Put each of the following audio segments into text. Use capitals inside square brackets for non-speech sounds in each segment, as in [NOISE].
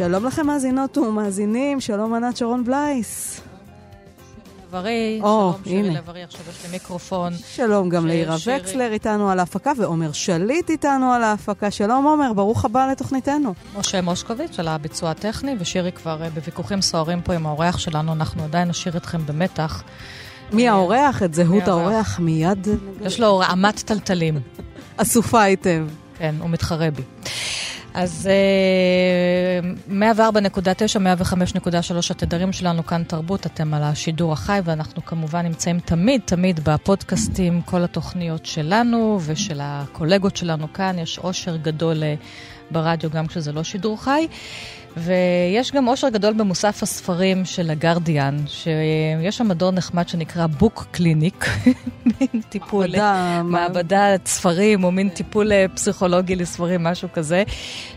שלום לכם מאזינות ומאזינים, שלום ענת שרון בלייס. לב-ארי, או, שלום שירי. לב-ארי, עכשיו יש לי מיקרופון. שלום גם שירי. וקסלר איתנו על ההפקה, ועומר שליט איתנו על ההפקה. שלום עומר, ברוך הבא לתוכניתנו. משה מושקוביץ' על הביצוע הטכני, ושירי כבר אה, בוויכוחים סוערים פה עם האורח שלנו, אנחנו עדיין נשאיר אתכם במתח. מי האורח? את זהות? האורח מיד יש לו רעמת טלטלים. [LAUGHS] אסופה היטב. כן, הוא מתחרה בי. אז אה, 104.9, 105.3 התדרים שלנו כאן תרבות, אתם על השידור החי, ואנחנו כמובן נמצאים תמיד תמיד בפודקאסטים, כל התוכניות שלנו ושל הקולגות שלנו כאן. יש אושר גדול אה, ברדיו גם כשזה לא שידור חי. ויש גם אושר גדול במוסף הספרים של הגרדיאן, שיש שם מדור נחמד שנקרא בוק קליניק, [LAUGHS] מין טיפול, מעבדה, מעבדת ספרים, או מין טיפול אה, פסיכולוגי לספרים, משהו כזה,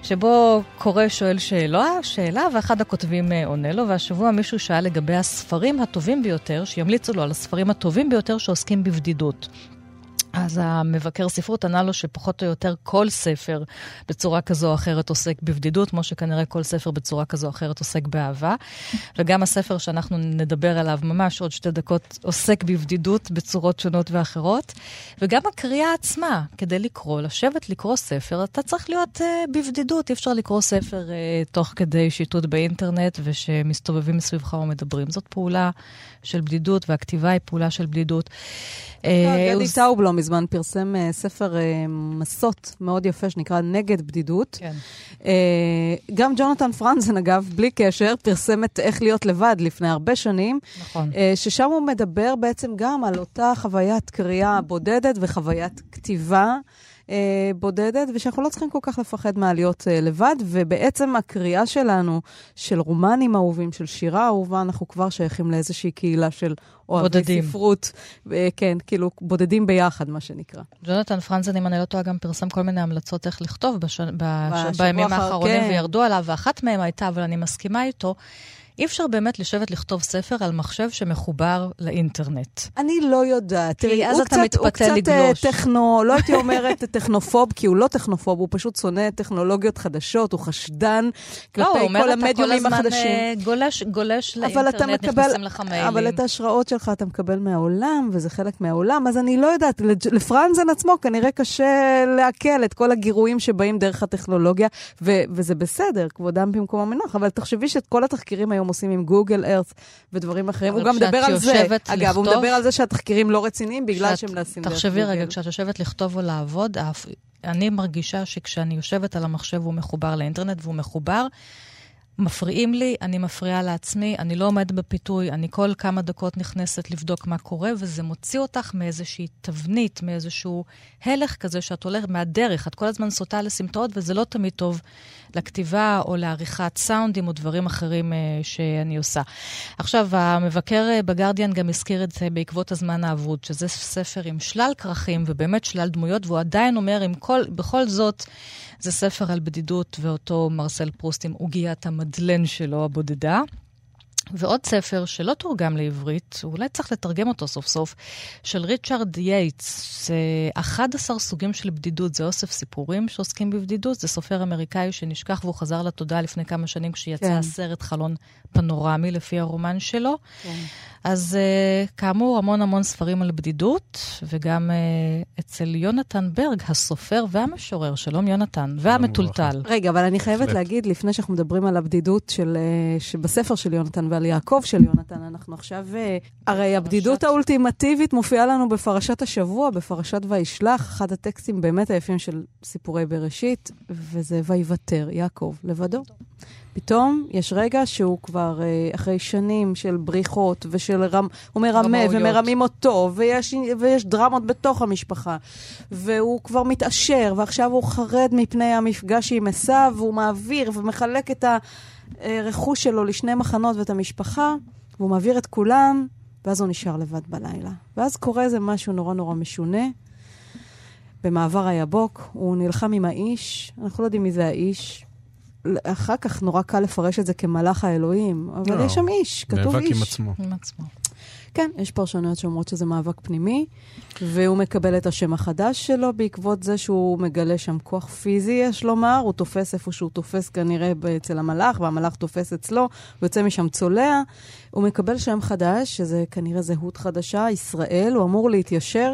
שבו קורא שואל שאלה, שאלה, ואחד הכותבים אה, עונה לו, והשבוע מישהו שאל לגבי הספרים הטובים ביותר, שימליצו לו על הספרים הטובים ביותר שעוסקים בבדידות. אז המבקר ספרות ענה לו שפחות או יותר כל ספר בצורה כזו או אחרת עוסק בבדידות, כמו שכנראה כל ספר בצורה כזו או אחרת עוסק באהבה. וגם הספר שאנחנו נדבר עליו ממש עוד שתי דקות עוסק בבדידות בצורות שונות ואחרות. וגם הקריאה עצמה, כדי לקרוא, לשבת לקרוא ספר, אתה צריך להיות uh, בבדידות. אי אפשר לקרוא ספר uh, תוך כדי שיטוט באינטרנט ושמסתובבים סביבך ומדברים. זאת פעולה של בדידות, והכתיבה היא פעולה של בדידות. אה, גדי הוא- טאוב לא מזמן פרסם אה, ספר אה, מסות מאוד יפה שנקרא נגד בדידות. כן. אה, גם ג'ונתן פרנזן, אגב, בלי קשר, פרסם את איך להיות לבד לפני הרבה שנים. נכון. אה, ששם הוא מדבר בעצם גם על אותה חוויית קריאה בודדת וחוויית כתיבה אה, בודדת, ושאנחנו לא צריכים כל כך לפחד מהלהיות אה, לבד, ובעצם הקריאה שלנו, של רומנים אהובים, של שירה אהובה, אנחנו כבר שייכים לאיזושהי קהילה של אוהבי בודדים. ספרות. אה, כן, כאילו, בודדים ביחד, מה שנקרא. ג'ונתן פרנזן, אם אני לא טועה, גם פרסם כל מיני המלצות איך לכתוב בש... בש... בימים האחר- האחרונים, כן. וירדו עליו, ואחת מהם הייתה, אבל אני מסכימה איתו, אי אפשר באמת לשבת לכתוב ספר על מחשב שמחובר לאינטרנט. אני לא יודעת. תראי, אז הוא אתה מתפתה הוא קצת לגלוש. אה, טכנו, לא הייתי אומרת טכנופוב, כי הוא לא טכנופוב, הוא פשוט שונא טכנולוגיות חדשות, הוא חשדן לא, הוא כלפי אומר, כל אתה כל המדיומים הזמן החדשים. אה, גולש, גולש אבל אתה לאינטרנט, מקבל, נכנסים לך מיילים. אבל את ההשראות שלך אתה מקבל מהעולם, וזה חלק מהעולם, אז אני לא יודעת, לפרנזן עצמו כנראה קשה לעכל את כל הגירויים שבאים דרך הטכנולוגיה, ו- וזה בסדר, כבודם במקום המנוח, אבל תחשבי שאת כל התחקירים היום עושים עם גוגל ארת' ודברים אחרים. הוא גם מדבר על זה. יושבת אגב, הוא לכתוב- מדבר על זה שהתחקירים לא רציניים בגלל כשאת- שהם נעשים דרך תחשבי רגע, גוגל. כשאת יושבת לכתוב או לעבוד, אני מרגישה שכשאני יושבת על המחשב והוא מחובר לאינטרנט והוא מחובר, מפריעים לי, אני מפריעה לעצמי, אני לא עומדת בפיתוי, אני כל כמה דקות נכנסת לבדוק מה קורה, וזה מוציא אותך מאיזושהי תבנית, מאיזשהו הלך כזה שאת הולכת מהדרך, את כל הזמן סוטה לסמטאות, וזה לא תמיד טוב לכתיבה או לעריכת סאונדים או דברים אחרים אה, שאני עושה. עכשיו, המבקר אה, בגרדיאן גם הזכיר את זה בעקבות הזמן האבוד, שזה ספר עם שלל כרכים ובאמת שלל דמויות, והוא עדיין אומר, עם כל, בכל זאת, זה ספר על בדידות, ואותו מרסל פרוסט עם עוגיית המדלן שלו, הבודדה. ועוד ספר שלא תורגם לעברית, אולי צריך לתרגם אותו סוף סוף, של ריצ'רד יייטס, זה 11 סוגים של בדידות, זה אוסף סיפורים שעוסקים בבדידות, זה סופר אמריקאי שנשכח והוא חזר לתודעה לפני כמה שנים כשיצא כן. הסרט חלון פנורמי לפי הרומן שלו. כן. אז אה, כאמור, המון המון ספרים על בדידות, וגם אה, אצל יונתן ברג, הסופר והמשורר, שלום יונתן, והמטולטל. רגע, אבל אני חייבת. להגיד, לפני שאנחנו מדברים על הבדידות של, אה, שבספר של יונתן ועל יעקב של יונתן, אנחנו עכשיו... אה, הרי הבדידות האולטימטיבית מופיעה לנו בפרשת השבוע, בפרשת וישלח, אחד הטקסטים באמת היפים של סיפורי בראשית, וזה ויוותר, יעקב לבדו. פתאום יש רגע שהוא כבר אה, אחרי שנים של בריחות ושל רמ... הוא מרמה. ומרמים אותו, ויש, ויש דרמות בתוך המשפחה. והוא כבר מתעשר, ועכשיו הוא חרד מפני המפגש עם עשיו, והוא מעביר ומחלק את הרכוש שלו לשני מחנות ואת המשפחה. והוא מעביר את כולם, ואז הוא נשאר לבד בלילה. ואז קורה איזה משהו נורא נורא משונה. במעבר היבוק, הוא נלחם עם האיש, אנחנו לא יודעים מי זה האיש. אחר כך נורא קל לפרש את זה כמלאך האלוהים, אבל לא, יש שם איש, כתוב איש. נאבק עם עצמו. עם עצמו. כן, יש פרשנויות שאומרות שזה מאבק פנימי, והוא מקבל את השם החדש שלו בעקבות זה שהוא מגלה שם כוח פיזי, יש לומר. הוא תופס איפה שהוא תופס כנראה אצל המלאך, והמלאך תופס אצלו, הוא יוצא משם צולע. הוא מקבל שם חדש, שזה כנראה זהות חדשה, ישראל, הוא אמור להתיישר.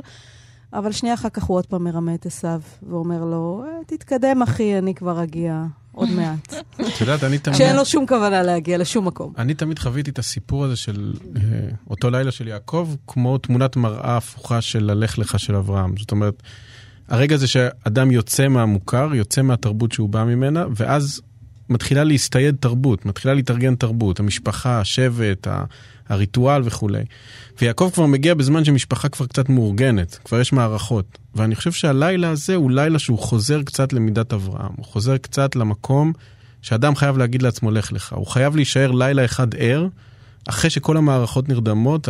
אבל שנייה אחר כך הוא עוד פעם מרמה את עשיו, ואומר לו, אה, תתקדם אחי, אני כבר אגיע עוד מעט. את יודעת, אני תמיד... שאין לו שום כוונה להגיע לשום מקום. אני תמיד חוויתי את הסיפור הזה של אה, אותו לילה של יעקב, כמו תמונת מראה הפוכה של הלך לך של אברהם. זאת אומרת, הרגע הזה שאדם יוצא מהמוכר, יוצא מהתרבות שהוא בא ממנה, ואז מתחילה להסתייד תרבות, מתחילה להתארגן תרבות, המשפחה, השבט, הריטואל וכולי. ויעקב כבר מגיע בזמן שמשפחה כבר קצת מאורגנת, כבר יש מערכות. ואני חושב שהלילה הזה הוא לילה שהוא חוזר קצת למידת אברהם, הוא חוזר קצת למקום שאדם חייב להגיד לעצמו לך לך. הוא חייב להישאר לילה אחד ער, אחרי שכל המערכות נרדמות,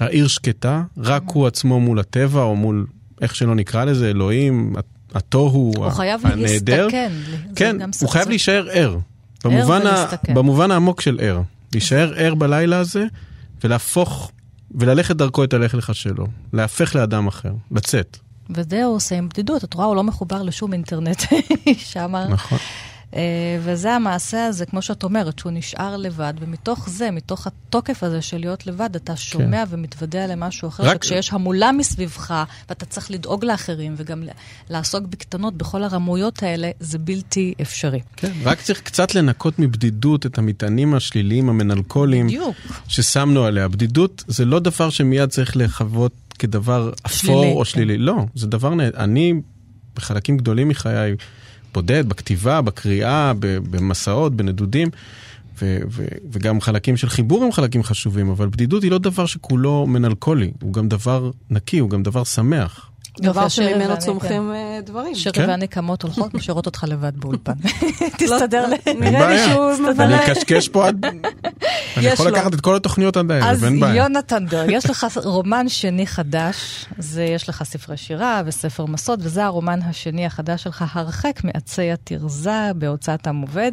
העיר שקטה, רק הוא עצמו מול הטבע, או מול, איך שלא נקרא לזה, אלוהים, התוהו, הנהדר. הוא חייב להסתכן. כן, הוא חייב להישאר ער. במובן, ה... במובן העמוק של ער. להישאר ער בלילה הזה ולהפוך וללכת דרכו את הלך לך שלו. להפך לאדם אחר, לצאת. וזה הוא עושה עם בדידות. את רואה, הוא לא מחובר לשום אינטרנט [LAUGHS] שם. נכון. אה, וזה המעשה הזה, כמו שאת אומרת, שהוא נשאר לבד, ומתוך זה, מתוך התוקף הזה של להיות לבד, אתה שומע כן. ומתוודע למשהו אחר, רק... שכשיש המולה מסביבך, ואתה צריך לדאוג לאחרים, וגם לעסוק בקטנות, בכל הרמויות האלה, זה בלתי אפשרי. כן, רק צריך קצת לנקות מבדידות את המטענים השליליים, המנלקולים, בדיוק. ששמנו עליה. בדידות זה לא דבר שמיד צריך לחוות כדבר אפור שלילי, או כן. שלילי, לא, זה דבר. אני, בחלקים גדולים מחיי, בודד, בכתיבה, בקריאה, במסעות, בנדודים, ו- ו- וגם חלקים של חיבור הם חלקים חשובים, אבל בדידות היא לא דבר שכולו מנלכולי, הוא גם דבר נקי, הוא גם דבר שמח. דבר שממנו צומחים אה, דברים. שירי כן. ואני קמות הולכות, [LAUGHS] משאירות אותך לבד באולפן. תסתדר לי. נראה לי שהוא מבלה. אני אקשקש פה עד... אני יכול לקחת את כל התוכניות עד הערב, אין בעיה. אז יונתן דור, יש לך רומן שני חדש, יש לך ספרי שירה וספר מסות, וזה הרומן השני החדש שלך, הרחק מעצי התרזה בהוצאת עם עובד.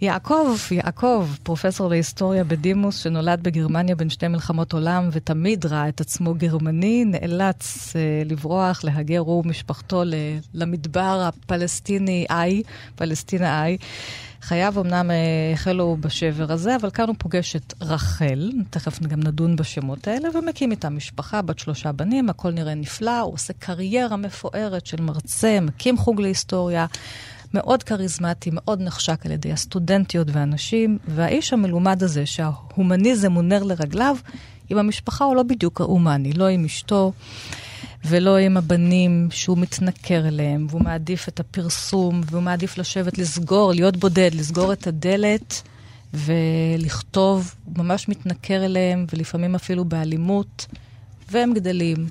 יעקב, יעקב, פרופסור להיסטוריה בדימוס, שנולד בגרמניה בין שתי מלחמות עולם, ותמיד ראה את עצמו גרמני, נאלץ uh, לברוח. לברוח, להגר הוא ומשפחתו למדבר הפלסטיני איי, פלסטינה איי. חייו אמנם אה, החלו בשבר הזה, אבל כאן הוא פוגש את רחל, תכף גם נדון בשמות האלה, ומקים איתה משפחה בת שלושה בנים, הכל נראה נפלא, הוא עושה קריירה מפוארת של מרצה, מקים חוג להיסטוריה. מאוד כריזמטי, מאוד נחשק על ידי הסטודנטיות והנשים, והאיש המלומד הזה, שההומניזם הוא נר לרגליו, עם המשפחה הוא לא בדיוק הומני, לא עם אשתו. ולא עם הבנים שהוא מתנכר אליהם, והוא מעדיף את הפרסום, והוא מעדיף לשבת, לסגור, להיות בודד, לסגור את הדלת ולכתוב, הוא ממש מתנכר אליהם, ולפעמים אפילו באלימות, והם גדלים,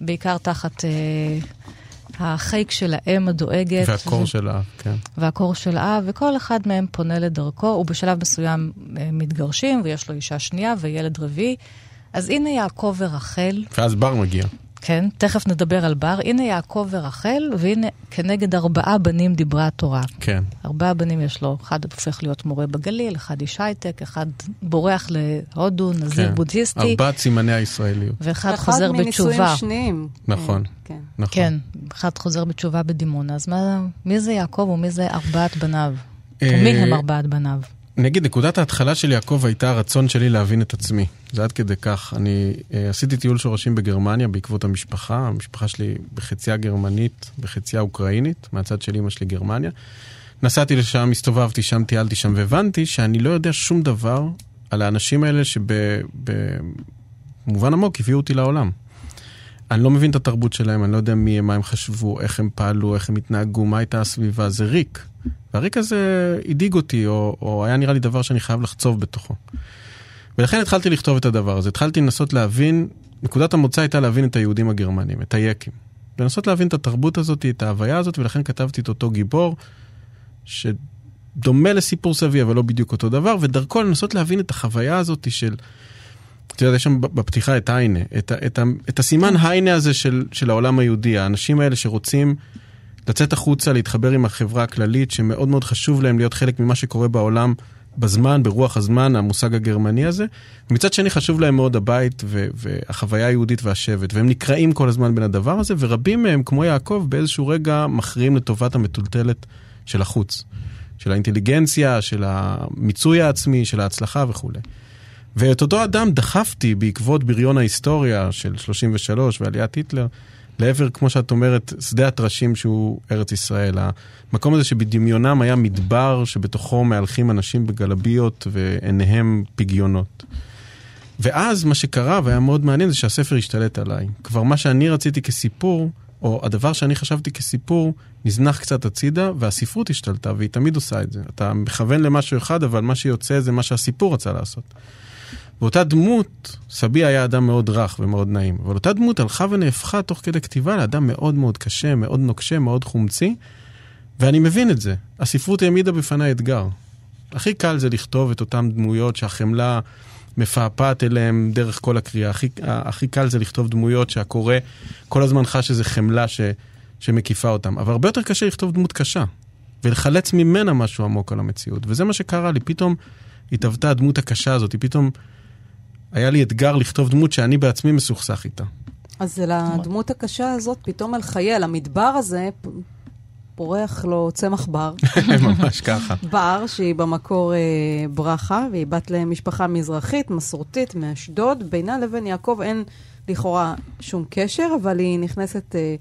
בעיקר תחת... אה, החייק של האם הדואגת. והקור ו... של האב, כן. והקור של האב, וכל אחד מהם פונה לדרכו. הוא בשלב מסוים אה, מתגרשים, ויש לו אישה שנייה וילד רביעי. אז הנה יעקב ורחל. ואז בר מגיע. כן, תכף נדבר על בר. הנה יעקב ורחל, והנה כנגד ארבעה בנים דיברה התורה. כן. ארבעה בנים יש לו, אחד הופך להיות מורה בגליל, אחד איש הייטק, אחד בורח להודו, נזיר כן. בודהיסטי. ארבעת סימני הישראליות. ואחד חוזר בתשובה. אחד מנישואים שניים. נכון. כן. נכון. כן, אחד חוזר בתשובה בדימונה. אז מה, מי זה יעקב ומי זה ארבעת בניו? ומי הם אה, ארבעת בניו? נגיד, נקודת ההתחלה של יעקב הייתה הרצון שלי להבין את עצמי. זה עד כדי כך. אני uh, עשיתי טיול שורשים בגרמניה בעקבות המשפחה. המשפחה שלי בחציה גרמנית, בחציה אוקראינית, מהצד של אמא שלי גרמניה. נסעתי לשם, הסתובבתי שם, טיילתי שם, והבנתי שאני לא יודע שום דבר על האנשים האלה שבמובן עמוק הביאו אותי לעולם. אני לא מבין את התרבות שלהם, אני לא יודע מי מה הם חשבו, איך הם פעלו, איך הם התנהגו, מה הייתה הסביבה, זה ריק. והריק הזה הדאיג אותי, או, או היה נראה לי דבר שאני חייב לחצוב בתוכו. ולכן התחלתי לכתוב את הדבר הזה, התחלתי לנסות להבין, נקודת המוצא הייתה להבין את היהודים הגרמנים, את היקים. לנסות להבין את התרבות הזאת, את ההוויה הזאת, ולכן כתבתי את אותו גיבור, ש... דומה לסיפור סבי, אבל לא בדיוק אותו דבר, ודרכו לנסות להבין את החוויה הזאת של... אתה יודע, יש שם בפתיחה את היינה, את, את, את הסימן היינה הזה של, של העולם היהודי, האנשים האלה שרוצים לצאת החוצה, להתחבר עם החברה הכללית, שמאוד מאוד חשוב להם להיות חלק ממה שקורה בעולם בזמן, ברוח הזמן, המושג הגרמני הזה. ומצד שני חשוב להם מאוד הבית ו- והחוויה היהודית והשבט, והם נקראים כל הזמן בין הדבר הזה, ורבים מהם, כמו יעקב, באיזשהו רגע מכריעים לטובת המטולטלת של החוץ, של האינטליגנציה, של המיצוי העצמי, של ההצלחה וכולי. ואת אותו אדם דחפתי בעקבות בריון ההיסטוריה של 33 ועליית היטלר, לעבר, כמו שאת אומרת, שדה הטרשים שהוא ארץ ישראל. המקום הזה שבדמיונם היה מדבר שבתוכו מהלכים אנשים בגלביות ועיניהם פגיונות. ואז מה שקרה, והיה מאוד מעניין, זה שהספר השתלט עליי. כבר מה שאני רציתי כסיפור, או הדבר שאני חשבתי כסיפור, נזנח קצת הצידה, והספרות השתלטה, והיא תמיד עושה את זה. אתה מכוון למשהו אחד, אבל מה שיוצא זה מה שהסיפור רצה לעשות. ואותה דמות, סבי היה אדם מאוד רך ומאוד נעים, אבל אותה דמות הלכה ונהפכה תוך כדי כתיבה לאדם מאוד מאוד קשה, מאוד נוקשה, מאוד חומצי, ואני מבין את זה. הספרות העמידה בפניי אתגר. הכי קל זה לכתוב את אותן דמויות שהחמלה מפעפעת אליהם דרך כל הקריאה. הכי, הכי קל זה לכתוב דמויות שהקורא כל הזמן חש איזה חמלה ש, שמקיפה אותם. אבל הרבה יותר קשה לכתוב דמות קשה, ולחלץ ממנה משהו עמוק על המציאות. וזה מה שקרה לי, פתאום התהוותה הדמות הקשה הזאת, היא פתאום... היה לי אתגר לכתוב דמות שאני בעצמי מסוכסך איתה. אז לדמות הקשה הזאת, פתאום על חייל, המדבר הזה, פורח לו צמח בר. [LAUGHS] ממש ככה. בר, שהיא במקור אה, ברכה, והיא בת למשפחה מזרחית, מסורתית, מאשדוד. בינה לבין יעקב אין לכאורה שום קשר, אבל היא נכנסת אה,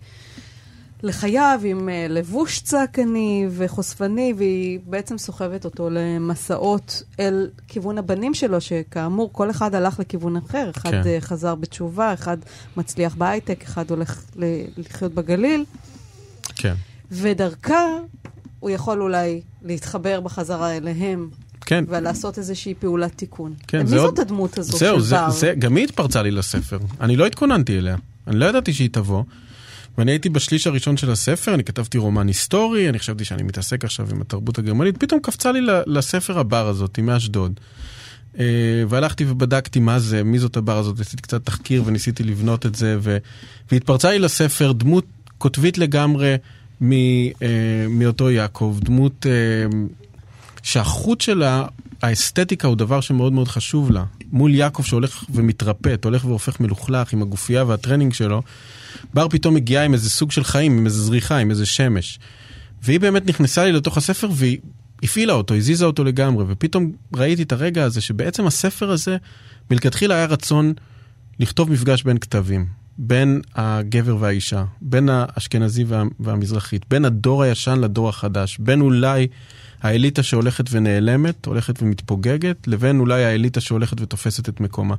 לחייו עם uh, לבוש צעקני וחושפני, והיא בעצם סוחבת אותו למסעות אל כיוון הבנים שלו, שכאמור, כל אחד הלך לכיוון אחר. אחד כן. uh, חזר בתשובה, אחד מצליח בהייטק, אחד הולך לחיות בגליל. כן. ודרכה הוא יכול אולי להתחבר בחזרה אליהם. כן. ולעשות איזושהי פעולת תיקון. כן, מי זאת עוד... הדמות הזאת זהו, של זה, בר? זה, גם היא התפרצה לי לספר. אני לא התכוננתי אליה. אני לא ידעתי שהיא תבוא. ואני הייתי בשליש הראשון של הספר, אני כתבתי רומן היסטורי, אני חשבתי שאני מתעסק עכשיו עם התרבות הגרמנית, פתאום קפצה לי לספר הבר הזאת, מאשדוד. אה, והלכתי ובדקתי מה זה, מי זאת הבר הזאת, עשיתי קצת תחקיר וניסיתי לבנות את זה, ו... והתפרצה לי לספר דמות קוטבית לגמרי מ... אה, מאותו יעקב, דמות אה, שהחוט שלה, האסתטיקה הוא דבר שמאוד מאוד חשוב לה. מול יעקב שהולך ומתרפט, הולך והופך מלוכלך עם הגופייה והטרנינג שלו, בר פתאום מגיעה עם איזה סוג של חיים, עם איזה זריחה, עם איזה שמש. והיא באמת נכנסה לי לתוך הספר והיא הפעילה אותו, הזיזה אותו לגמרי, ופתאום ראיתי את הרגע הזה שבעצם הספר הזה, מלכתחילה היה רצון לכתוב מפגש בין כתבים, בין הגבר והאישה, בין האשכנזי וה, והמזרחית, בין הדור הישן לדור החדש, בין אולי האליטה שהולכת ונעלמת, הולכת ומתפוגגת, לבין אולי האליטה שהולכת ותופסת את מקומה.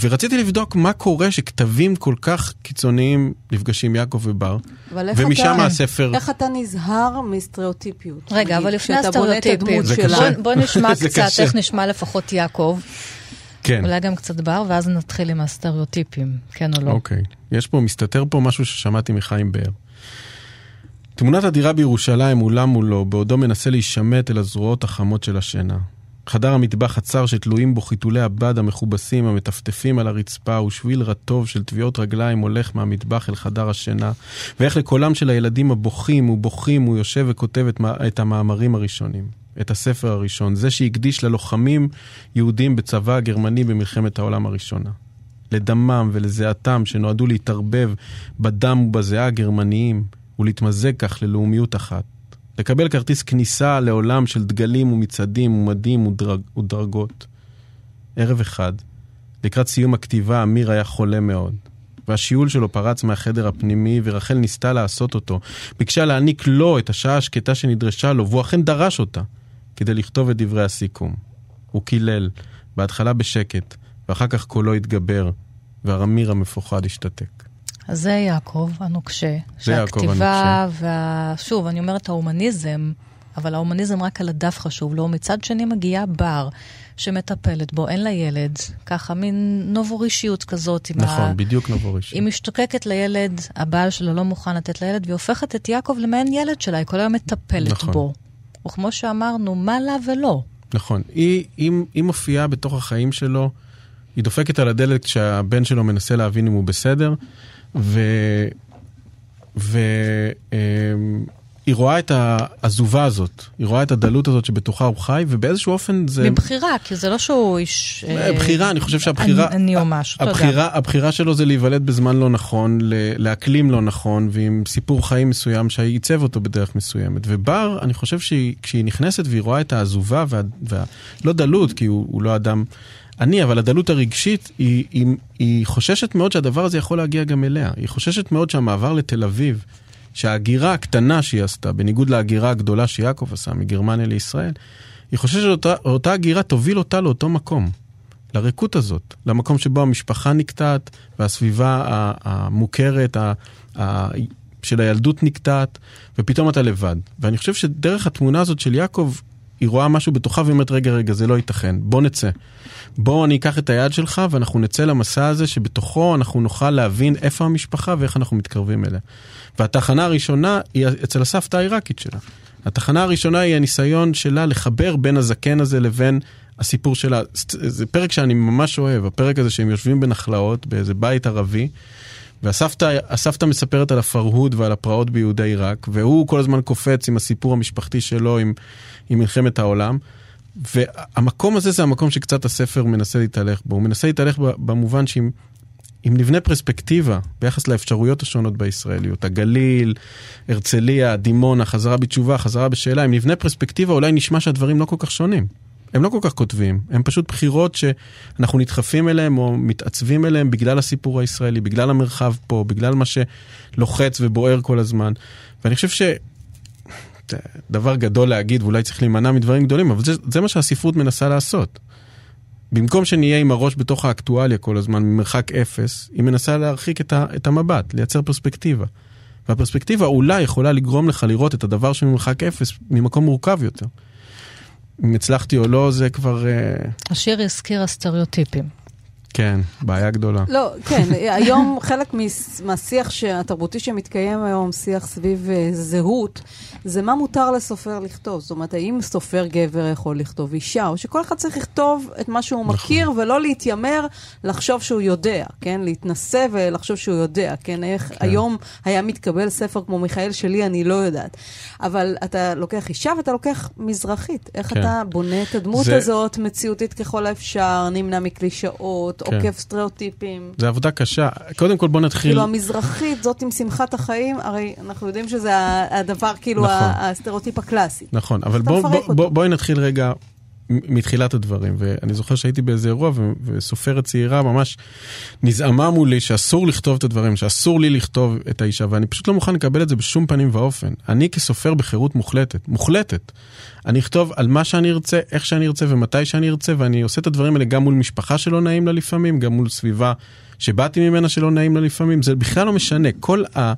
ורציתי לבדוק מה קורה שכתבים כל כך קיצוניים נפגשים יעקב ובר, ומשם אתה, הספר... איך אתה נזהר מסטריאוטיפיות? רגע, אבל לפני הסטריאוטיפים, בוא, בוא נשמע [LAUGHS] קצת קשה. איך נשמע לפחות יעקב. כן. אולי גם קצת בר, ואז נתחיל עם הסטריאוטיפים, כן או לא. אוקיי. יש פה, מסתתר פה משהו ששמעתי מחיים באר. תמונת הדירה בירושלים מולה מולו, בעודו מנסה להישמט אל הזרועות החמות של השינה. חדר המטבח הצר שתלויים בו חיתולי הבד המכובסים המטפטפים על הרצפה ושביל רטוב של טביעות רגליים הולך מהמטבח אל חדר השינה ואיך לקולם של הילדים הבוכים ובוכים הוא יושב וכותב את, את המאמרים הראשונים, את הספר הראשון, זה שהקדיש ללוחמים יהודים בצבא הגרמני במלחמת העולם הראשונה. לדמם ולזיעתם שנועדו להתערבב בדם ובזיעה הגרמניים ולהתמזג כך ללאומיות אחת. לקבל כרטיס כניסה לעולם של דגלים ומצעדים ומדים ודרג, ודרגות. ערב אחד, לקראת סיום הכתיבה, אמיר היה חולה מאוד. והשיעול שלו פרץ מהחדר הפנימי, ורחל ניסתה לעשות אותו. ביקשה להעניק לו את השעה השקטה שנדרשה לו, והוא אכן דרש אותה, כדי לכתוב את דברי הסיכום. הוא קילל, בהתחלה בשקט, ואחר כך קולו התגבר, והרמיר המפוחד השתתק. אז זה יעקב הנוקשה. זה יעקב הנוקשה. וה... שוב, אני אומרת ההומניזם, אבל ההומניזם רק על הדף חשוב לו. מצד שני מגיעה בר שמטפלת בו, אין לה ילד, ככה מין נובורישיות כזאת. נכון, ה... בדיוק נובורישיות. היא משתוקקת לילד, הבעל שלה לא מוכן לתת לילד, והיא הופכת את יעקב למעין ילד שלה, היא כל היום מטפלת נכון. בו. וכמו שאמרנו, מה לה ולא. נכון. היא, היא, היא מופיעה בתוך החיים שלו, היא דופקת על הדלת כשהבן שלו מנסה להבין אם הוא בסדר, ו... ו... אמ, היא רואה את העזובה הזאת, היא רואה את הדלות הזאת שבתוכה הוא חי, ובאיזשהו אופן זה... מבחירה, כי זה לא שהוא איש... אה, בחירה, אני חושב שהבחירה... אני או משהו, אתה יודע. הבחירה שלו זה להיוולד בזמן לא נכון, לאקלים לא נכון, ועם סיפור חיים מסוים שעיצב אותו בדרך מסוימת. ובר, אני חושב שכשהיא נכנסת והיא רואה את העזובה, וה... וה... לא דלות, כי הוא, הוא לא אדם עני, אבל הדלות הרגשית, היא, היא, היא חוששת מאוד שהדבר הזה יכול להגיע גם אליה. היא חוששת מאוד שהמעבר לתל אביב... שההגירה הקטנה שהיא עשתה, בניגוד להגירה הגדולה שיעקב עשה מגרמניה לישראל, היא חושבת שאותה הגירה תוביל אותה לאותו מקום, לריקות הזאת, למקום שבו המשפחה נקטעת והסביבה המוכרת של הילדות נקטעת, ופתאום אתה לבד. ואני חושב שדרך התמונה הזאת של יעקב, היא רואה משהו בתוכה ואומרת, רגע, רגע, זה לא ייתכן, בוא נצא. בוא אני אקח את היד שלך ואנחנו נצא למסע הזה שבתוכו אנחנו נוכל להבין איפה המשפחה ואיך אנחנו מתקרבים אליה. והתחנה הראשונה היא אצל הסבתא העיראקית שלה. התחנה הראשונה היא הניסיון שלה לחבר בין הזקן הזה לבין הסיפור שלה. זה פרק שאני ממש אוהב, הפרק הזה שהם יושבים בנחלאות באיזה בית ערבי. והסבתא מספרת על הפרהוד ועל הפרעות ביהודי עיראק, והוא כל הזמן קופץ עם הסיפור המשפחתי שלו עם, עם מלחמת העולם. והמקום הזה זה המקום שקצת הספר מנסה להתהלך בו. הוא מנסה להתהלך במובן שאם אם נבנה פרספקטיבה ביחס לאפשרויות השונות בישראליות, הגליל, הרצליה, דימונה, חזרה בתשובה, חזרה בשאלה, אם נבנה פרספקטיבה אולי נשמע שהדברים לא כל כך שונים. הם לא כל כך כותבים, הם פשוט בחירות שאנחנו נדחפים אליהם או מתעצבים אליהם בגלל הסיפור הישראלי, בגלל המרחב פה, בגלל מה שלוחץ ובוער כל הזמן. ואני חושב ש... דבר גדול להגיד ואולי צריך להימנע מדברים גדולים, אבל זה, זה מה שהספרות מנסה לעשות. במקום שנהיה עם הראש בתוך האקטואליה כל הזמן, ממרחק אפס, היא מנסה להרחיק את, ה, את המבט, לייצר פרספקטיבה. והפרספקטיבה אולי יכולה לגרום לך לראות את הדבר שממרחק אפס ממקום מורכב יותר. אם הצלחתי או לא, זה כבר... אה, השיר הזכיר הסטריאוטיפים. כן, בעיה גדולה. לא, כן, היום חלק מהשיח התרבותי שמתקיים היום, שיח סביב אה, זהות, זה מה מותר לסופר לכתוב. זאת אומרת, האם סופר גבר יכול לכתוב אישה, או שכל אחד צריך לכתוב את מה שהוא נכון. מכיר, ולא להתיימר לחשוב שהוא יודע, כן? להתנסה ולחשוב שהוא יודע, כן? איך כן. היום היה מתקבל ספר כמו מיכאל שלי, אני לא יודעת. אבל אתה לוקח אישה ואתה לוקח מזרחית. איך כן. אתה בונה את הדמות זה... הזאת, מציאותית ככל האפשר, נמנע מקלישאות, כן. עוקף סטריאוטיפים. זה עבודה קשה. קודם כל בוא נתחיל... כאילו המזרחית, זאת עם שמחת החיים, הרי אנחנו יודעים שזה הדבר, כאילו, נכון. הסטריאוטיפ הקלאסי. נכון, אבל בואי בוא, בוא, בוא נתחיל רגע מתחילת הדברים, ואני זוכר שהייתי באיזה אירוע וסופרת צעירה ממש נזעמה מולי שאסור לכתוב את הדברים, שאסור לי לכתוב את האישה, ואני פשוט לא מוכן לקבל את זה בשום פנים ואופן. אני כסופר בחירות מוחלטת, מוחלטת. אני אכתוב על מה שאני ארצה, איך שאני ארצה ומתי שאני ארצה, ואני עושה את הדברים האלה גם מול משפחה שלא נעים לה לפעמים, גם מול סביבה שבאתי ממנה שלא נעים לה לפעמים, זה בכלל לא משנה. כל ה...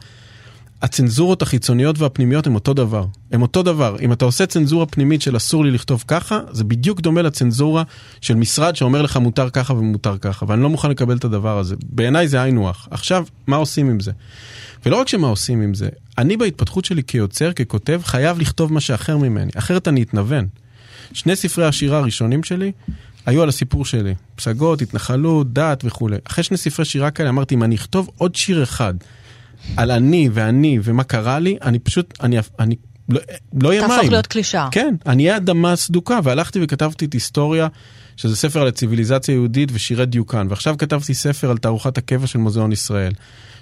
הצנזורות החיצוניות והפנימיות הם אותו דבר. הם אותו דבר. אם אתה עושה צנזורה פנימית של אסור לי לכתוב ככה, זה בדיוק דומה לצנזורה של משרד שאומר לך מותר ככה ומותר ככה, ואני לא מוכן לקבל את הדבר הזה. בעיניי זה היינו הך. עכשיו, מה עושים עם זה? ולא רק שמה עושים עם זה, אני בהתפתחות שלי כיוצר, ככותב, חייב לכתוב מה שאחר ממני, אחרת אני אתנוון. שני ספרי השירה הראשונים שלי היו על הסיפור שלי, פסגות, התנחלות, דת וכולי. אחרי שני ספרי שירה כאלה אמרתי, אם אני אכתוב עוד שיר אחד על אני ואני ומה קרה לי, אני פשוט, אני, אני לא, לא יהיה מים. תהפוך להיות קלישה. כן, אני אהיה אדמה סדוקה, והלכתי וכתבתי את היסטוריה, שזה ספר על הציוויליזציה היהודית ושירי דיוקן, ועכשיו כתבתי ספר על תערוכת הקבע של מוזיאון ישראל,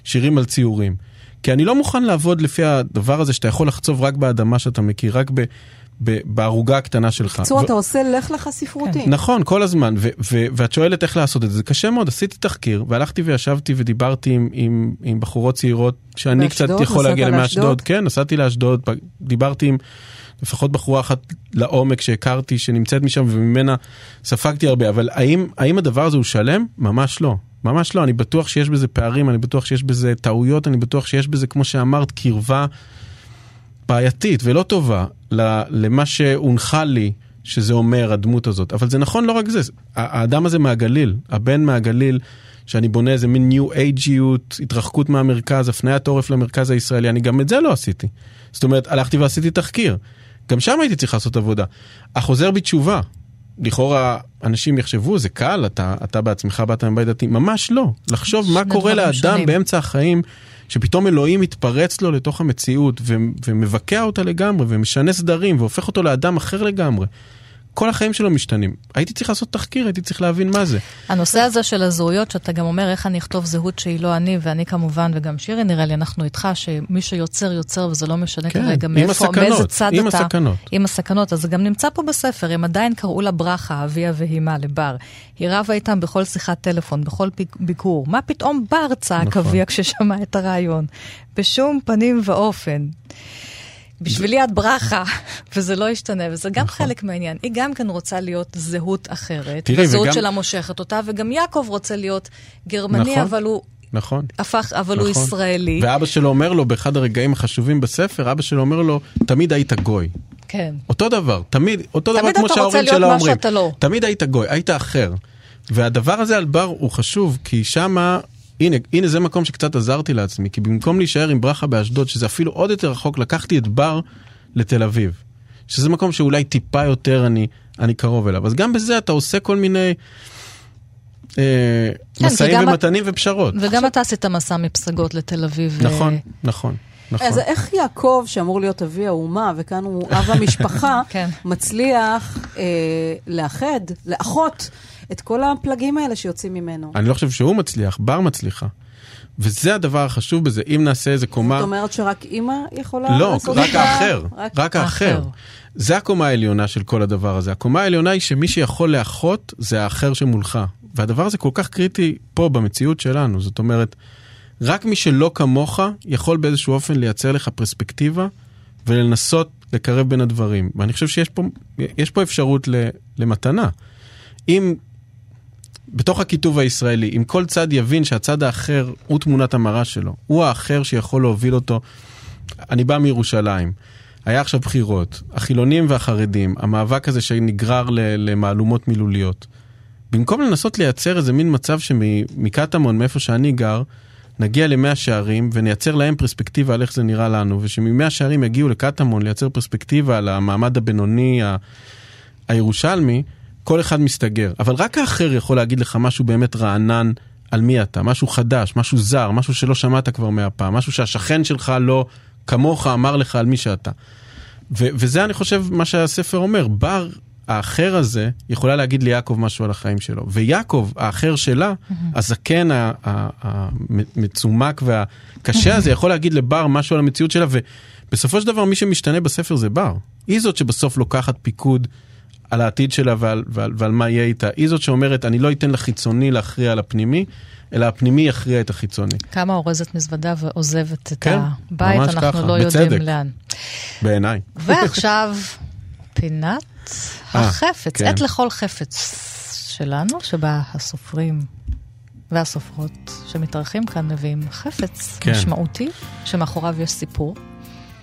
שירים על ציורים. כי אני לא מוכן לעבוד לפי הדבר הזה שאתה יכול לחצוב רק באדמה שאתה מכיר, רק ב... בערוגה הקטנה שלך. בקיצור, ו... אתה עושה לך לך ספרותי. כן. נכון, כל הזמן, ו- ו- ואת שואלת איך לעשות את זה, זה קשה מאוד, עשיתי תחקיר, והלכתי וישבתי ודיברתי עם, עם, עם בחורות צעירות, שאני באשדוד, קצת יכול להגיע למאשדוד, כן, נסעתי לאשדוד, דיברתי עם לפחות בחורה אחת לעומק שהכרתי, שנמצאת משם, וממנה ספגתי הרבה, אבל האם, האם הדבר הזה הוא שלם? ממש לא. ממש לא, אני בטוח שיש בזה פערים, אני בטוח שיש בזה טעויות, אני בטוח שיש בזה, כמו שאמרת, קרבה בעייתית ולא טובה למה שהונחה לי, שזה אומר הדמות הזאת. אבל זה נכון לא רק זה, האדם הזה מהגליל, הבן מהגליל, שאני בונה איזה מין ניו אייג'יות, התרחקות מהמרכז, הפניית עורף למרכז הישראלי, אני גם את זה לא עשיתי. זאת אומרת, הלכתי ועשיתי תחקיר. גם שם הייתי צריך לעשות עבודה. החוזר בתשובה, לכאורה אנשים יחשבו, זה קל, אתה, אתה בעצמך באת מבית דתי, ממש לא. לחשוב מה קורה לאדם שונים. באמצע החיים, שפתאום אלוהים מתפרץ לו לתוך המציאות ו- ומבקע אותה לגמרי ומשנה סדרים והופך אותו לאדם אחר לגמרי. כל החיים שלו משתנים. הייתי צריך לעשות תחקיר, הייתי צריך להבין מה זה. הנושא הזה של הזהויות, שאתה גם אומר איך אני אכתוב זהות שהיא לא אני, ואני כמובן, וגם שירי נראה לי, אנחנו איתך, שמי שיוצר, יוצר, וזה לא משנה כן, כרגע מאיפה, מאיזה צד עם אתה. עם הסכנות. עם הסכנות. אז זה גם נמצא פה בספר, הם עדיין קראו לה ברכה, אביה ואימה, לבר. היא רבה איתם בכל שיחת טלפון, בכל ביקור. מה פתאום בר צעק נכון. אביה כששמע את הרעיון? בשום פנים ואופן. בשבילי את ברכה, [LAUGHS] וזה לא ישתנה, וזה גם נכון. חלק מהעניין. היא גם כן רוצה להיות זהות אחרת, תראי, הזהות וגם... שלה מושכת אותה, וגם יעקב רוצה להיות גרמני, נכון. אבל הוא... נכון. הפך, אבל נכון. הוא ישראלי. ואבא שלו אומר לו, באחד הרגעים החשובים בספר, אבא שלו אומר לו, תמיד היית גוי. כן. אותו דבר, תמיד, אותו תמיד דבר כמו שההורים שלו אומרים. תמיד אתה רוצה להיות מה שאתה לא. תמיד היית גוי, היית אחר. והדבר הזה על בר הוא חשוב, כי שמה הנה, הנה זה מקום שקצת עזרתי לעצמי, כי במקום להישאר עם ברכה באשדוד, שזה אפילו עוד יותר רחוק, לקחתי את בר לתל אביב. שזה מקום שאולי טיפה יותר אני, אני קרוב אליו. אז גם בזה אתה עושה כל מיני אה, כן, משאים ומתנים את... ופשרות. וגם עכשיו... אתה עשית מסע מפסגות לתל אביב. נכון, ו... נכון. נכון. אז איך יעקב, שאמור להיות אבי האומה, וכאן הוא אב המשפחה, [LAUGHS] כן. מצליח אה, לאחד, לאחות את כל הפלגים האלה שיוצאים ממנו? אני לא חושב שהוא מצליח, בר מצליחה. וזה הדבר החשוב בזה, אם נעשה איזה קומה... זאת אומרת שרק אימא יכולה לא, לעשות את. לא, רק האחר, רק, רק האחר. זה הקומה העליונה של כל הדבר הזה. הקומה העליונה היא שמי שיכול לאחות זה האחר שמולך. והדבר הזה כל כך קריטי פה במציאות שלנו. זאת אומרת, רק מי שלא כמוך יכול באיזשהו אופן לייצר לך פרספקטיבה ולנסות לקרב בין הדברים. ואני חושב שיש פה, פה אפשרות למתנה. אם בתוך הכיתוב הישראלי, אם כל צד יבין שהצד האחר הוא תמונת המראה שלו, הוא האחר שיכול להוביל אותו. אני בא מירושלים, היה עכשיו בחירות, החילונים והחרדים, המאבק הזה שנגרר למהלומות מילוליות. במקום לנסות לייצר איזה מין מצב שמקטמון, מאיפה שאני גר, נגיע למאה שערים ונייצר להם פרספקטיבה על איך זה נראה לנו, ושממאה שערים יגיעו לקטמון לייצר פרספקטיבה על המעמד הבינוני הירושלמי, כל אחד מסתגר. אבל רק האחר יכול להגיד לך משהו באמת רענן על מי אתה, משהו חדש, משהו זר, משהו שלא שמעת כבר מהפעם, משהו שהשכן שלך לא כמוך אמר לך על מי שאתה. ו- וזה אני חושב מה שהספר אומר, בר האחר הזה יכולה להגיד ליעקב משהו על החיים שלו. ויעקב, האחר שלה, הזקן המצומק והקשה הזה, יכול להגיד לבר משהו על המציאות שלה, ובסופו של דבר מי שמשתנה בספר זה בר. היא זאת שבסוף לוקחת פיקוד על העתיד שלה ועל, ועל, ועל מה יהיה איתה. היא זאת שאומרת, אני לא אתן לחיצוני להכריע על הפנימי, אלא הפנימי יכריע את החיצוני. כמה אורזת מזוודה ועוזבת את כן, הבית, אנחנו ככה, לא יודעים בצדק. לאן. בעיניי. ועכשיו, [LAUGHS] פינת אה, החפץ, כן. עת לכל חפץ שלנו, שבה הסופרים והסופרות שמתארחים כאן מביאים חפץ כן. משמעותי, שמאחוריו יש סיפור.